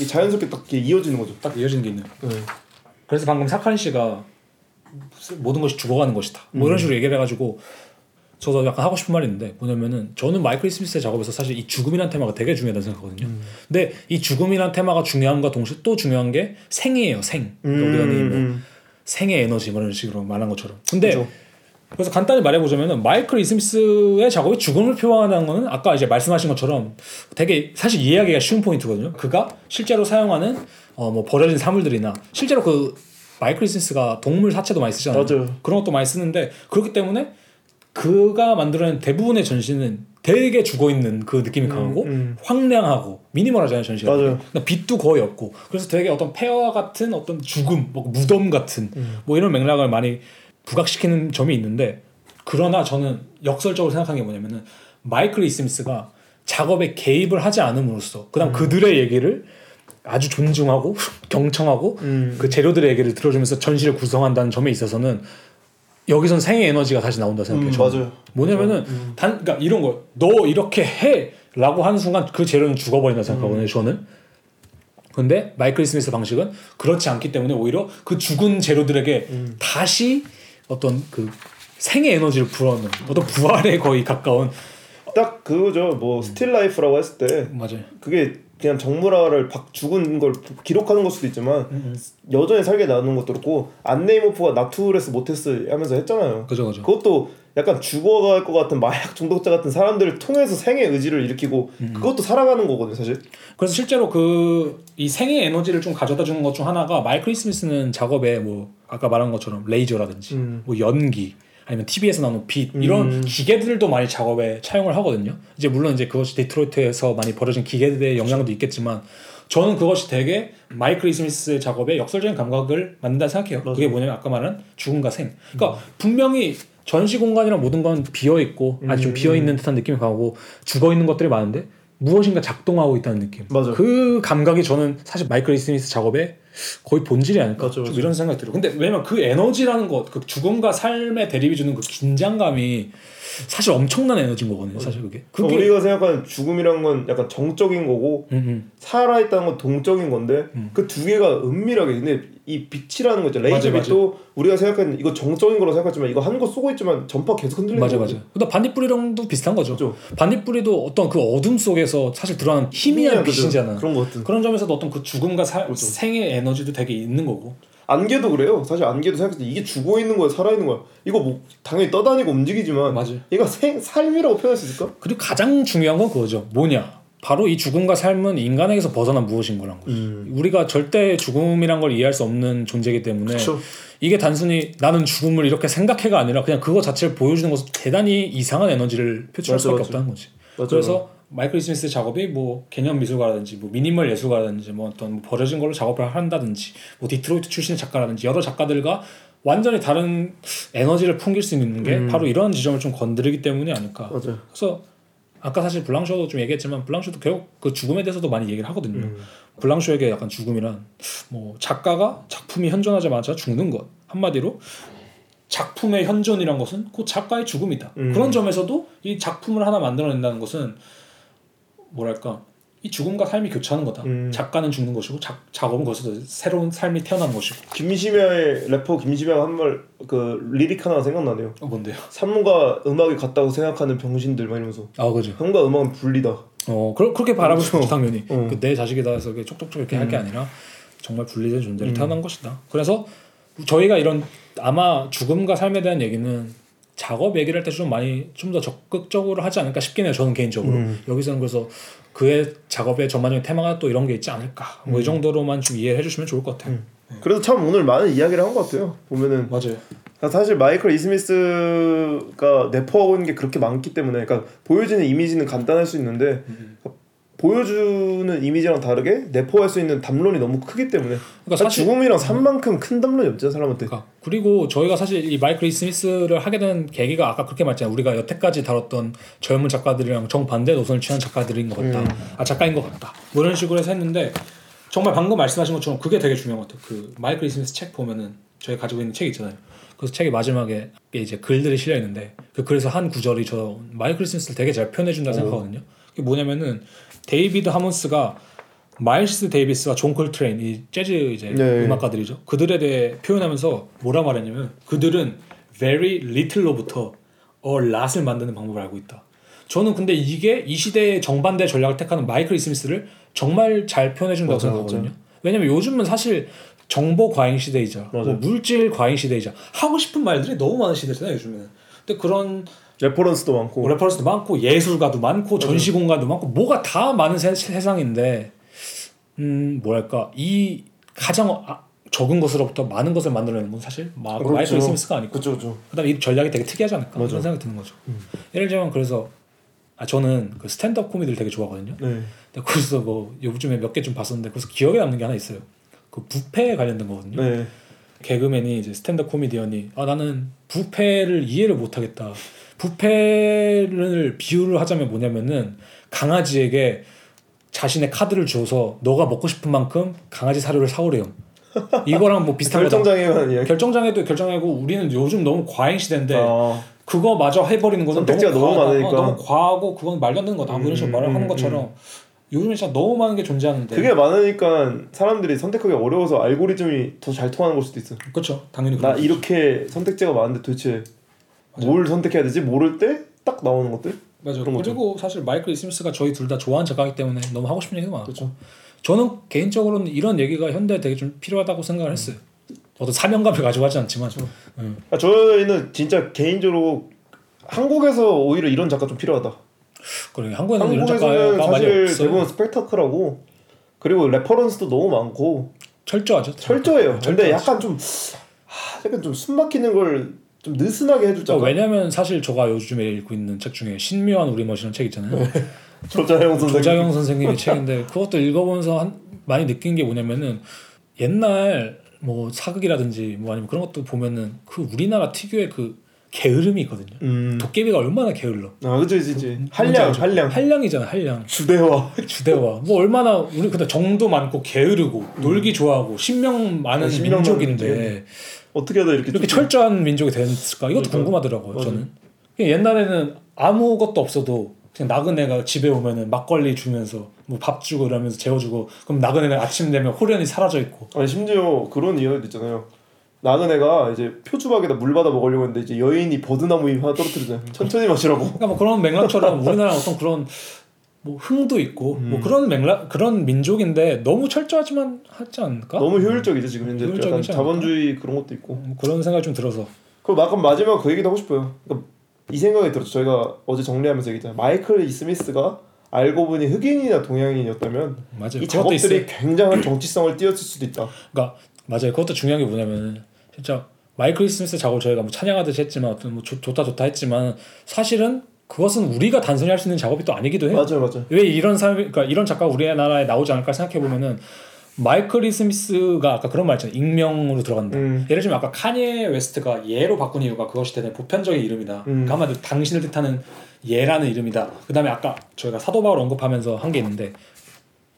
이 자연스럽게 딱 이어지는 거죠. 딱 이어지는 게 있네요. 네. 그래서 방금 사카린 씨가 모든 것이 죽어가는 것이다. 뭐 이런 식으로 얘기를 해가지고 저도 약간 하고 싶은 말이 있는데 뭐냐면은 저는 마이클 스미스의 작업에서 사실 이 죽음이라는 테마가 되게 중요하다고 생각하거든요. 근데 이 죽음이라는 테마가 중요함과 동시에 또 중요한 게 생이에요. 생. 그러니까 우리가 흔히 뭐 음. 생의 에너지 뭐 이런 식으로 말한 것처럼. 근데 그죠. 그래서 간단히 말해보자면은 마이클 이스미스의 작업이 죽음을 표방하는 거는 아까 이제 말씀하신 것처럼 되게 사실 이해하기가 쉬운 포인트거든요. 그가 실제로 사용하는 어 뭐 버려진 사물들이나 실제로 그 마이클 이스미스가 동물 사체도 많이 쓰잖아요. 맞아요. 그런 것도 많이 쓰는데 그렇기 때문에 그가 만들어낸 대부분의 전시는 되게 죽어 있는 그 느낌이 강하고 음. 황량하고 미니멀하잖아요 전시가. 맞아요. 빛도 거의 없고 그래서 되게 어떤 폐허 같은 어떤 죽음, 뭐 무덤 같은 음. 뭐 이런 맥락을 많이 부각시키는 점이 있는데 그러나 저는 역설적으로 생각한 게 뭐냐면은 마이클 이스미스가 작업에 개입을 하지 않음으로써 음. 그다음 그들의 얘기를 아주 존중하고 <laughs> 경청하고 음. 그 재료들의 얘기를 들어주면서 전시를 구성한다는 점에 있어서는 여기선 생의 에너지가 다시 나온다 생각해요. 음. 맞아요. 뭐냐면은 단 그러니까 이런 거 너 이렇게 해라고 하는 순간 그 재료는 죽어버린다 생각하거든요. 음. 저는. 근데 마이클 스미스 방식은 그렇지 않기 때문에 오히려 그 죽은 재료들에게 음. 다시 어떤 그 생의 에너지를 불어넣는 어떤 부활에 거의 가까운 딱 그거죠. 뭐 still life라고 했을 때 맞아요. 그게 그냥 정물화를 박 죽은 걸 기록하는 걸 수도 있지만 여전히 살게 놔두는 것도 그렇고 안네 임호프가 Natures Mortes 하면서 했잖아요. 그죠 그죠. 그것도 약간 죽어갈 것 같은 마약 중독자 같은 사람들을 통해서 생의 의지를 일으키고 그것도 살아가는 거거든요, 사실. 그래서 실제로 그 이 생의 에너지를 좀 가져다 주는 것 중 하나가 마이클 스미스는 작업에 뭐 아까 말한 것처럼 레이저라든지 음. 뭐 연기 아니면 TV에서 나오는 빛 이런 음. 기계들도 많이 작업에 차용을 하거든요. 이제 물론 이제 그것이 디트로이트에서 많이 버려진 기계들의 영향도 있겠지만 저는 그것이 되게 마이클 스미스의 작업에 역설적인 감각을 만든다 생각해요. 그게 뭐냐면 아까 말한 죽음과 생. 그러니까 분명히 전시 공간이랑 모든 건 비어 있고 아주 좀 비어 있는 듯한 느낌이 강하고 죽어 있는 것들이 많은데 무엇인가 작동하고 있다는 느낌. 맞아요. 그 감각이 저는 사실 마이클 스미스 작업의 거의 본질이 아닐까 맞아, 좀 맞아. 이런 생각이 들어요. 근데 왜냐면 그 에너지라는 것, 그 죽음과 삶의 대립이 주는 그 긴장감이 사실 엄청난 에너지인 거거든요. 사실 그게. 그게 우리가 생각하는 죽음이란 건 약간 정적인 거고 음, 음. 살아있다는 건 동적인 건데 음. 그 두 개가 은밀하게 근데 이 빛이라는 거죠 레이저 맞아, 빛도 우리가 생각하는 이거 정적인 거로 생각하지만 이거 한거 쏘고 있지만 전파 계속 흔들리는 맞아 거거든요. 맞아. 근데 반딧불이랑도 비슷한 거죠. 그죠. 반딧불이도 어떤 그 어둠 속에서 사실 드러나는 희미한. 빛이잖아. 그런 거 같은 그런 점에서도 어떤 그 죽음과 사, 그렇죠. 생의 에너지도 되게 있는 거고. 안개도 그래요 사실 안개도 생각했을 때 이게 죽어 있는 거야 살아 있는 거야 이거 뭐 당연히 떠다니고 움직이지만 맞아요. 얘가 생, 삶이라고 표현할 수 있을까? 그리고 가장 중요한 건 그거죠. 뭐냐? 바로 이 죽음과 삶은 인간에게서 벗어난 무엇인 거란 거죠. 음. 우리가 절대 죽음이란 걸 이해할 수 없는 존재이기 때문에 그쵸. 이게 단순히 나는 죽음을 이렇게 생각해가 아니라 그냥 그거 자체를 보여주는 것은 대단히 이상한 에너지를 표출할 맞아, 수밖에 맞아. 없다는 거지. 맞아요. 그래서 마이클 스미스 작업이 뭐 개념 미술가라든지 뭐 미니멀 예술가라든지 뭐 어떤 뭐 버려진 걸로 작업을 한다든지 뭐 디트로이트 출신의 작가라든지 여러 작가들과 완전히 다른 에너지를 풍길 수 있는 게 음. 바로 이런 지점을 좀 건드리기 때문이 아닐까. 맞아요 그래서 아까 사실 블랑쇼도 좀 얘기했지만 블랑쇼도 결국 그 죽음에 대해서도 많이 얘기를 하거든요. 음. 블랑쇼에게 약간 죽음이란 뭐 작가가 작품이 현존하자마자 죽는 것 한마디로 작품의 현존이란 것은 곧 작가의 죽음이다. 음. 그런 점에서도 이 작품을 하나 만들어낸다는 것은 뭐랄까 이 죽음과 삶이 교차하는 거다. 음. 작가는 죽는 것이고 작, 작업은 거기서 새로운 삶이 태어나는 것이고. 김심야의 래퍼 김심야가 한말그 lyric 하나 생각나네요 어, 뭔데요? 삶과 음악이 같다고 생각하는 병신들 막 이러면서 아 그죠. 형과 음악은 분리다 어 그러, 그렇게 바라볼 수 있죠 당연히 어. 그 내 자식이다 해서 촉촉촉 이렇게 할게 아니라 정말 분리된 존재를 태어난 것이다 그래서 저희가 이런 아마 죽음과 삶에 대한 얘기는 작업 얘기를 할 때 좀 많이 좀 더 적극적으로 하지 않을까 싶긴 해요 저는 개인적으로 음. 여기서는 그래서 그의 작업의 전반적인 테마가 또 이런 게 있지 않을까. 뭐 이 정도로만 좀 이해해 주시면 좋을 것 같아요. 음. 그래도 참 오늘 많은 이야기를 한 것 같아요. 보면은. 맞아요. 사실 마이클 이스미스가 내포하고 있는 게 그렇게 많기 때문에 그러니까 보여지는 이미지는 간단할 수 있는데 보여주는 이미지랑 다르게 내포할 수 있는 담론이 너무 크기 때문에 그러니까 사실 죽음이랑 산만큼 큰 담론이 없죠 사람한테. 그러니까 그리고 저희가 사실 이 마이클 이 스미스를 하게 된 계기가 아까 그렇게 말했잖아요. 우리가 여태까지 다뤘던 젊은 작가들이랑 정반대 노선을 취한 작가들인 것 같다. 아 작가인 것 같다. 뭐 이런 식으로 해서 했는데 정말 방금 말씀하신 것처럼 그게 되게 중요한 것 같아요. 그 마이클 이 스미스 책 보면은 저희 가지고 있는 책 있잖아요. 그래서 책의 마지막에 이제 글들이 실려 있는데 그 글에서 한 구절이 저 마이클 스미스를 되게 잘 표현해 준다 고 생각하거든요. 그게 뭐냐면은 데이비드 하몬스가 마일스 데이비스와 존 콜트레인 이 재즈 이제 네. 음악가들이죠. 그들에 대해 표현하면서 뭐라 말했냐면 그들은 very little로부터 a lot을 만드는 방법을 알고 있다. 저는 근데 이게 이 시대의 정반대 전략을 택하는 마이클 이스미스를 정말 잘 표현해 준다고 맞아, 생각하거든요. 왜냐면 요즘은 사실 정보 과잉 시대이자 맞아. 뭐 물질 과잉 시대이자 하고 싶은 말들이 너무 많은 시대잖아요 요즘에는. 근데 그런 reference도 많고. reference도 많고 예술가도 많고 전시 공간도 많고 뭐가 다 많은 세, 세상인데 음 뭐랄까 이 가장 아, 적은 것으로부터 많은 것을 만들어내는 건 사실 마, 그렇죠. 마이클 스미스가 아니고 그렇죠, 그렇죠. 그다음에 이 전략이 되게 특이하지 않을까 맞아. 그런 생각이 드는 거죠. 예를 들면 그래서 아 저는 그 stand-up 코미디를 되게 좋아하거든요. 네. 근데 거기서 뭐 요즘에 몇 개 좀 봤었는데 그래서 기억에 남는 게 하나 있어요. 그 부패에 관련된 거거든요. 네. 개그맨이 이제 stand-up 코미디언이 아 나는 부패를 이해를 못하겠다. 부패를 비유를 하자면 뭐냐면은 강아지에게 자신의 카드를 줘서 너가 먹고 싶은 만큼 강아지 사료를 사오래요. 이거랑 뭐 비슷한. 결정장애만. 결정장애도 결정장애고 우리는 요즘 너무 과잉 시대인데 아, 그거 마저 해버리는 거는 너무 과하다. 많으니까. 어, 너무 과하고 그건 말도 안 되는 거다. 뭐 이런 식으로 음, 말을 음, 하는 음, 것처럼 요즘에 진짜 너무 많은 게 존재하는데 그게 많으니까 사람들이 선택하기 어려워서 알고리즘이 더 잘 통하는 걸 수도 있어. 그렇죠. 당연히 나 그렇죠. 이렇게 선택지가 많은데 도대체 뭘 선택해야 되지? 모를 때 딱 나오는 것들. 맞아요. 그런 거죠. 그리고 사실 마이클 이스미스가 저희 둘 다 좋아하는 작가이기 때문에 너무 하고 싶은 얘기도 많고 그렇죠. 저는 개인적으로는 이런 얘기가 현대에 되게 좀 필요하다고 생각을 했어요. 어떤 사명감을 가지고 하지 않지만 음. 아, 저희는 진짜 개인적으로 한국에서 오히려 이런 작가 좀 필요하다. 그래 한국에는 한국에서는 많이 사실. 대부분 스펙타클하고 그리고 reference도 너무 많고 철저하죠. 철저해요. 근데 철저하지. 약간 좀 하, 약간 좀 숨막히는 걸 좀 느슨하게 해줄 작가. 어, 왜냐면 사실 제가 요즘에 읽고 있는 책 중에 신묘한 우리 멋이라는 책 있잖아요. 조자영 선생. 조자경 선생님의 책인데 그것도 읽어보면서 한, 많이 느낀 게 뭐냐면은 옛날 뭐 사극이라든지 뭐 아니면 그런 것도 보면은 그 우리나라 특유의 그 게으름이 있거든요. 음. 도깨비가 얼마나 게을러. 아 그치. 뭔지 한량? 한량. 한량이잖아 한량. 주대화. 주대화. 뭐 얼마나 우리 근데 정도 많고 게으르고 놀기 좋아하고 신명 많은 아, 신명 민족인데 어떻게 하다 이렇게 이렇게 좀- 철저한 민족이 됐을까? 이것도 그러니까. 궁금하더라고요. 맞아요. 저는 옛날에는 아무것도 없어도 그냥 나그네가 집에 오면은 막걸리 주면서 뭐 밥 주고 이러면서 재워주고 그럼 나그네가 아침 되면 호련히 사라져 있고 아니 심지어 그런 이야기도 있잖아요. 나는 애가 이제 표주박에다 물 받아 먹으려고 했는데 이제 여인이 버드나무 잎 하나 떨어뜨리잖아요. 천천히 마시라고. 그러니까 뭐 그런 맥락처럼 <laughs> 우리나라 어떤 그런 뭐 흥도 있고 음. 뭐 그런 맥락 그런 민족인데 너무 철저하지만 하지 않을까? 너무 효율적이죠 지금 현재. 약간? 자본주의 그런 것도 있고. 뭐 그런 생각이 좀 들어서 그럼 아까 마지막 그 얘기도 하고 싶어요. 그러니까 이 생각이 들었죠. 저희가 어제 정리하면서 얘기했잖아요. 마이클 이 스미스가 알고 보니 흑인이나 동양인이었다면 맞아요. 이. 작업들이 굉장한 정치성을 띄었을 수도 있다. 그러니까 맞아요. 그것도 중요한 게 뭐냐면 진짜 마이클 스미스 작업을 저희가 뭐 찬양하듯이 했지만 어떤 뭐 좋, 좋다 좋다 했지만 사실은 그것은 우리가 단순히 할 수 있는 작업이 또 아니기도 해요. 맞아요, 맞아요. 왜 이런 사람 그러니까 이런 작가가 우리나라에 나오지 않을까 생각해 보면은 마이클 이 스미스가 아까 그런 말 했잖아요. 익명으로 들어간다. 음. 예를 들면 아까 카니에 웨스트가 예로 바꾼 이유가 그것이 되는 보편적인 이름이다. 음. 그러니까 한마디로 당신을 뜻하는 예라는 이름이다. 그다음에 아까 저희가 사도 바울 언급하면서 한 게 있는데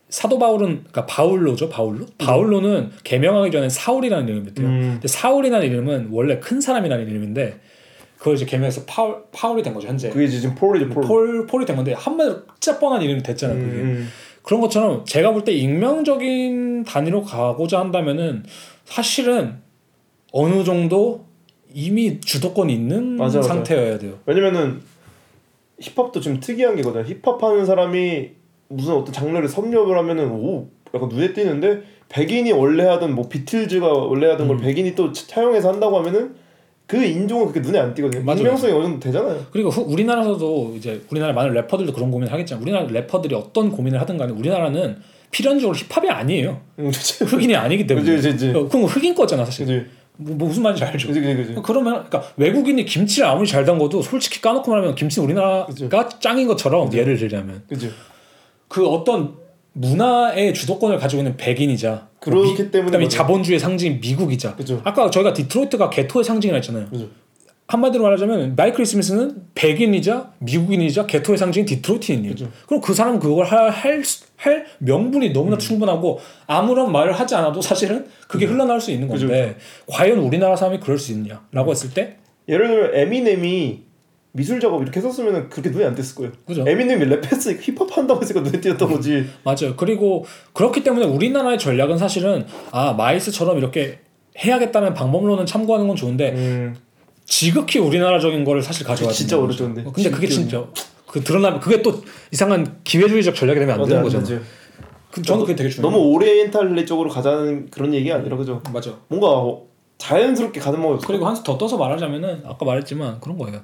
사도 바울은 그러니까 바울로죠. 바울로. 바울로는 개명하기 전에 사울이라는 이름이었대요. 음. 근데 사울이라는 이름은 원래 큰 사람이라는 이름인데 그걸 이제 개명해서 파울 파울이 된 거죠. 현재. 그게 이제 지금 폴이죠, 폴. 폴 폴이 된 건데 한마디로 진짜 뻔한 이름이 됐잖아요. 그게. 음, 그런 것처럼 제가 볼 때 익명적인 단위로 가고자 한다면은 사실은 어느 정도 이미 주도권이 있는 맞아. 상태여야 돼요. 왜냐면은 힙합도 지금 특이한 게거든요. 힙합 하는 사람이 무슨 어떤 장르를 섭렵을 하면은 오 약간 눈에 띄는데 백인이 원래 하던 뭐 비틀즈가 원래 하던 걸 음. 백인이 또 차용해서 한다고 하면은 그 인종은 그렇게 눈에 안 띄거든요. 맞아요. 익명성이 어느 정도 되잖아요. 그리고 후- 우리나라에서도 이제 우리나라 많은 래퍼들도 그런 고민을 하겠지만 우리나라 래퍼들이 어떤 고민을 하든 간에 우리나라는 필연적으로 힙합이 아니에요. 음, 그치 흑인이 아니기 때문에. 그치 그치 그럼 흑인 거잖아 사실. 그치 뭐, 뭐 무슨 말인지 알죠. 그치 그치 그치 그러면 그러니까 외국인이 김치를 아무리 잘 담궈도 솔직히 까놓고 말하면 김치는 우리나라가 그치. 짱인 것처럼 예를 들자면 그 어떤 문화의 주도권을 가지고 있는 백인이자 그렇기 미- 때문에 그다음에. 자본주의 상징 미국이자 그죠. 아까 저희가 디트로이트가 개토의 상징이라 했잖아요. 그죠. 한마디로 말하자면 마이클 스미스는 백인이자 미국인이자 게토의 상징 디트로이트인이에요. 그죠. 그럼 그 사람은 그걸 할, 할, 수- 할 명분이 음. 너무나 충분하고 아무런 말을 하지 않아도 사실은 그게 흘러나올 수 있는 건데 과연 우리나라 사람이 그럴 수 있냐라고 했을 때 예를 들면 에미넴이 미술 작업 이렇게 했었으면 그렇게 눈에 안 띄었을 거예요. 그죠. 에미넴이 랩했으니까 <laughs> 힙합 한다고 했으니까 눈에 띄었던 거지. 맞아요. 그리고 그렇기 때문에 우리나라의 전략은 사실은 아 마이스처럼 이렇게 해야겠다는 방법론은 참고하는 건 좋은데 음, 지극히 우리나라적인 거를 사실 가져와야 진짜 거죠. 어, 근데 그게 지극히 진짜 그 드러나면 그게 또 이상한 기회주의적 전략이 되면 안 되는 거잖아요. 맞아요. 그, 저는 그게 되게 중요해요. 너무 오리엔탈리 쪽으로 가자는 그런 얘기 아니라 그죠. 맞아. 뭔가 어, 자연스럽게 가는 없어. 그리고 한 수 더 떠서 말하자면은 아까 말했지만 그런 거예요.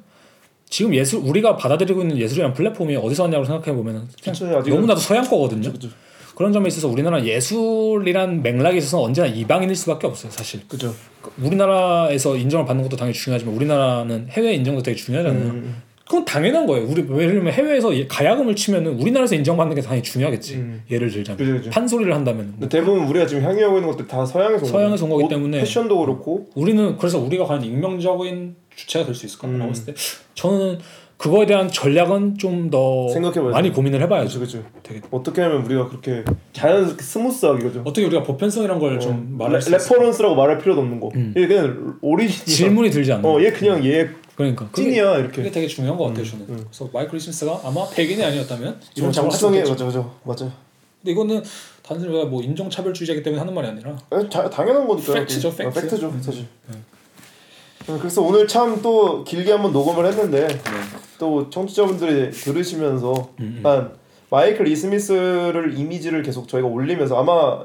지금 예술 우리가 받아들이고 있는 예술이란 플랫폼이 어디서 왔냐고 생각해 보면은 그쵸, 아직은- 너무나도 서양 거거든요. 그죠. 그런 점에 있어서 우리나라 예술이란 맥락에 있어서 언제나 이방인일 수밖에 없어요, 사실. 그죠. 우리나라에서 인정을 받는 것도 당연히 중요하지만 우리나라는 해외 인정도 되게 중요하잖아요. 음, 그건 당연한 거예요. 우리 예를 들면 해외에서 이 가야금을 치면은 우리나라에서 인정받는 게 당연히 중요하겠지. 음. 예를 들자면 그죠, 그죠. 판소리를 한다면 근데 대부분 우리가 지금 향유하고 있는 것들 다 서양에서 온 서양에서 온 거기 옷, 때문에 패션도 그렇고 우리는 그래서 우리가 과연 익명적인 주체가 될 수 있을 까라고 음. 했을 때 저는 그거에 대한 전략은 좀 더. 많이 고민을 해봐야죠. 그죠 그죠. 되게 어떻게 하면 우리가 그렇게 자연스럽게 smooth하게 그죠. 어떻게 우리가 보편성이란 걸좀 어, 말할 레? reference라고 말할 필요도 없는 거. 음. 얘 그냥 오리지널. 질문이 들지 않는. 어, 얘 그냥 얘 그러니까 그게, 찐이야 그게 이렇게. 되게 중요한 것 같아요. 저는. 음. 그래서 마이클 스미스가 아마 백인이 아니었다면 이런 못했죠. 그죠 그죠 맞아요. 근데 이거는 단순히 우리가 뭐 인종차별주의자이기 때문에 하는 말이 아니라 에, 자, 당연한 거니까. 팩트죠, 팩트. 어, 팩트죠 음. 사실. 어, 그래서 오늘 참 또 길게 한번 녹음을 했는데 또 청취자분들이 들으시면서 음, 약간 마이클 이스미스를 이미지를 계속 저희가 올리면서 아마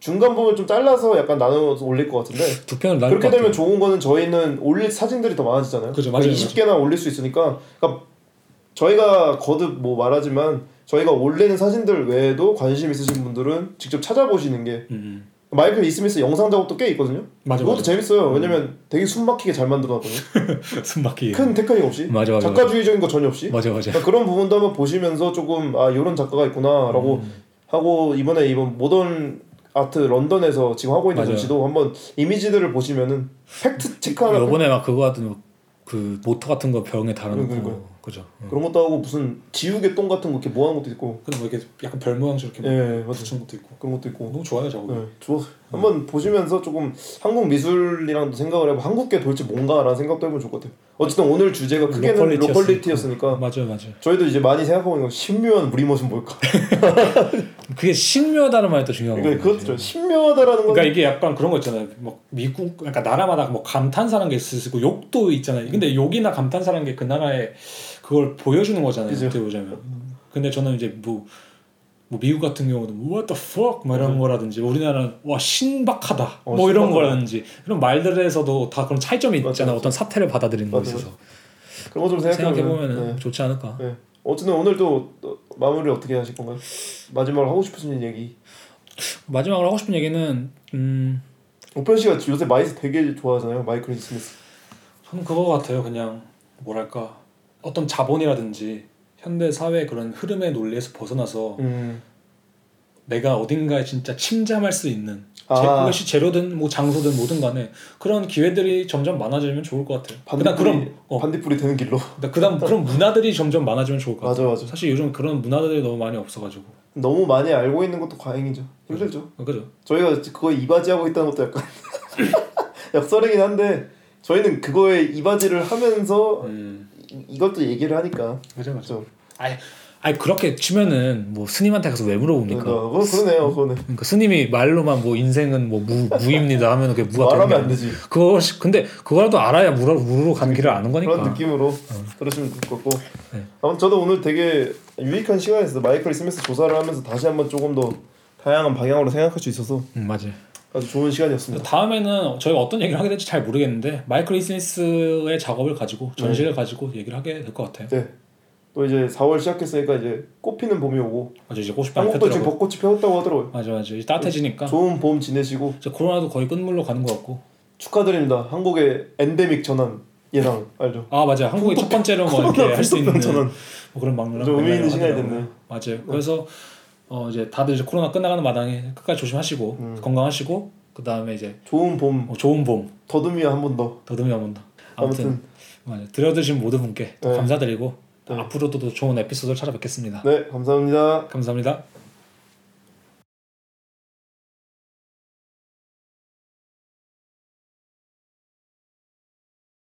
중간 부분 좀 잘라서 약간 나눠서 올릴 것 같은데 두 편을 나눌 그렇게 것 되면. 좋은 거는 저희는 올릴 사진들이 더 많아지잖아요. 그죠, 맞아요, 20개나 올릴 수 있으니까 그러니까 저희가 거듭 뭐 말하지만 저희가 올리는 사진들 외에도 관심 있으신 분들은 직접 찾아보시는 게 음, 마이클 이스미스 영상 작업도 꽤 있거든요. 맞아, 그것도 맞아. 재밌어요. 왜냐면 되게 숨막히게 잘 만들어놨거든요. <laughs> 음. 숨막히게. 큰 테크닉 없이 맞아, 맞아, 작가주의적인 거 전혀 없이 맞아 맞아. 그러니까 그런 부분도 한번 보시면서 조금 아 이런 작가가 있구나라고 음. 하고 이번에 이번 모던 아트 런던에서 지금 하고 있는. 전시도 한번 이미지들을 보시면은 팩트 체크하는 요번에 막 그거 하던 그 모터 같은 거 병에 달아놓고 그죠. 응. 그런 것도 하고 무슨 지우개 똥 같은 거 이렇게 모아놓은 것도 있고 근데 뭐 이렇게 약간 별 모양처럼 이렇게 예막 붙인 것도 있고 그런 것도 있고 너무 좋아요 저거. 네, 좋아 한번 보시면서 조금 한국 미술이랑도 생각을 해보 한국계 도대체 뭔가라는 생각도 해보면 좋을 것 같아요 어쨌든 오늘 주제가 크게는 로컬리티였으니까. 로컬리티였으니까 맞아요 맞아요. 저희도 이제 많이 생각하고 신묘한 우리 모습 뭘까 <laughs> 그게 신묘하다는 말이 또 중요한 그러니까 거예요. 그것도 좀 신묘하다라는 건 그러니까 이게 약간 그런 거 있잖아요. 뭐 미국 그러니까 나라마다 뭐 감탄사라는 게 있을 수 있고 욕도 있잖아요. 근데 욕이나 감탄사라는 게 그 나라의 그걸 보여주는 거잖아요. 그죠. 어떻게 보자면. 근데 저는 이제 뭐, 뭐 미국 같은 경우도 What the fuck 뭐 이런 거라든지 우리나라는 와 신박하다 어, 뭐 이런. 거라든지 이런 말들에서도 다 그런 차이점이 맞아, 있잖아요. 맞아. 어떤 사태를 받아들이는 거에 맞아, 있어서 그런 거 좀 생각해 보면 네. 좋지 않을까. 네. 어쨌든 오늘도 또 마무리 어떻게 하실 건가요? 마지막으로 하고 싶으신 얘기 마지막으로 하고 싶은 얘기는 음 오편 씨가 요새 마이스 되게 좋아하잖아요 마이클 스미스 저는 그거 같아요. 그냥 뭐랄까 어떤 자본이라든지 현대 사회 그런 흐름의 논리에서 벗어나서 음. 내가 어딘가에 진짜 침잠할 수 있는 아. 제, 그것이 재료든 뭐 장소든 뭐든 간에 그런 기회들이 점점 많아지면 좋을 것 같아요. 그다음 반딧불이 그런 어, 반딧불이 되는 길로 그다음 그런 문화들이 점점 많아지면 좋을 것 맞아 같아요. 맞아 사실 요즘 그런 문화들이 너무 많이 없어가지고 너무 많이 알고 있는 것도 과잉이죠 힘들죠 어, 그죠? 저희가 그거 이바지하고 있다는 것도 약간 <laughs> 역설이긴 한데 저희는 그거에 이바지를 하면서 음, 이- 이것도 얘기를 하니까 그죠, 그죠. 좀 아니, 아니 그렇게 치면은 뭐 스님한테 가서 왜 물어봅니까? 그거 그러네요 그거는 그러니까 스님이 말로만 뭐 인생은 뭐 무, 무입니다 하면 그게 무가 되는 게 말하면 안 되지 그거 근데 그거라도 알아야 무로 무로 가는 길을 아는 거니까. 그런 느낌으로 들으시면 될것 같고 네. 아무튼 저도 오늘 되게 유익한 시간이었어요 마이클 스미스 조사를 하면서 다시 한번 조금 더 다양한 방향으로 생각할 수 있어서 음, 맞아요. 아주 좋은 시간이었습니다 다음에는 저희가 어떤 얘기를 하게 될지 잘 모르겠는데 마이클 이스미스의 작업을 가지고 전시를 가지고 얘기를 하게 될 것 같아요. 네. 또 이제 4월 시작했으니까 이제 꽃피는 봄이 오고 맞아 이제 꽃이 한국도 지금. 벚꽃이 폈다고 하더라고요 맞아 맞아 이제 따뜻해지니까 좋은 봄 지내시고 이제 코로나도 거의 끝물로 가는 것 같고. 축하드립니다 한국의 엔데믹 전환 예상 알죠? 아 맞아 한국이 첫 번째로 뭐 이렇게 할 수 있는 전환 뭐 그런 막론을 좀 의미 있는. 시간이 됐네요. 맞아요. 그래서 어 이제 다들 이제 코로나 끝나가는 마당에 끝까지 조심하시고 음. 건강하시고 그 다음에 이제 좋은 봄뭐 좋은 봄 더듬이와 한번 더. 더듬이 한번 더. 아무튼, 아무튼. 들어주신 모든 분께 또 네. 감사드리고 또 네. 앞으로도 또 좋은 에피소드를 찾아뵙겠습니다. 네 감사합니다. 감사합니다.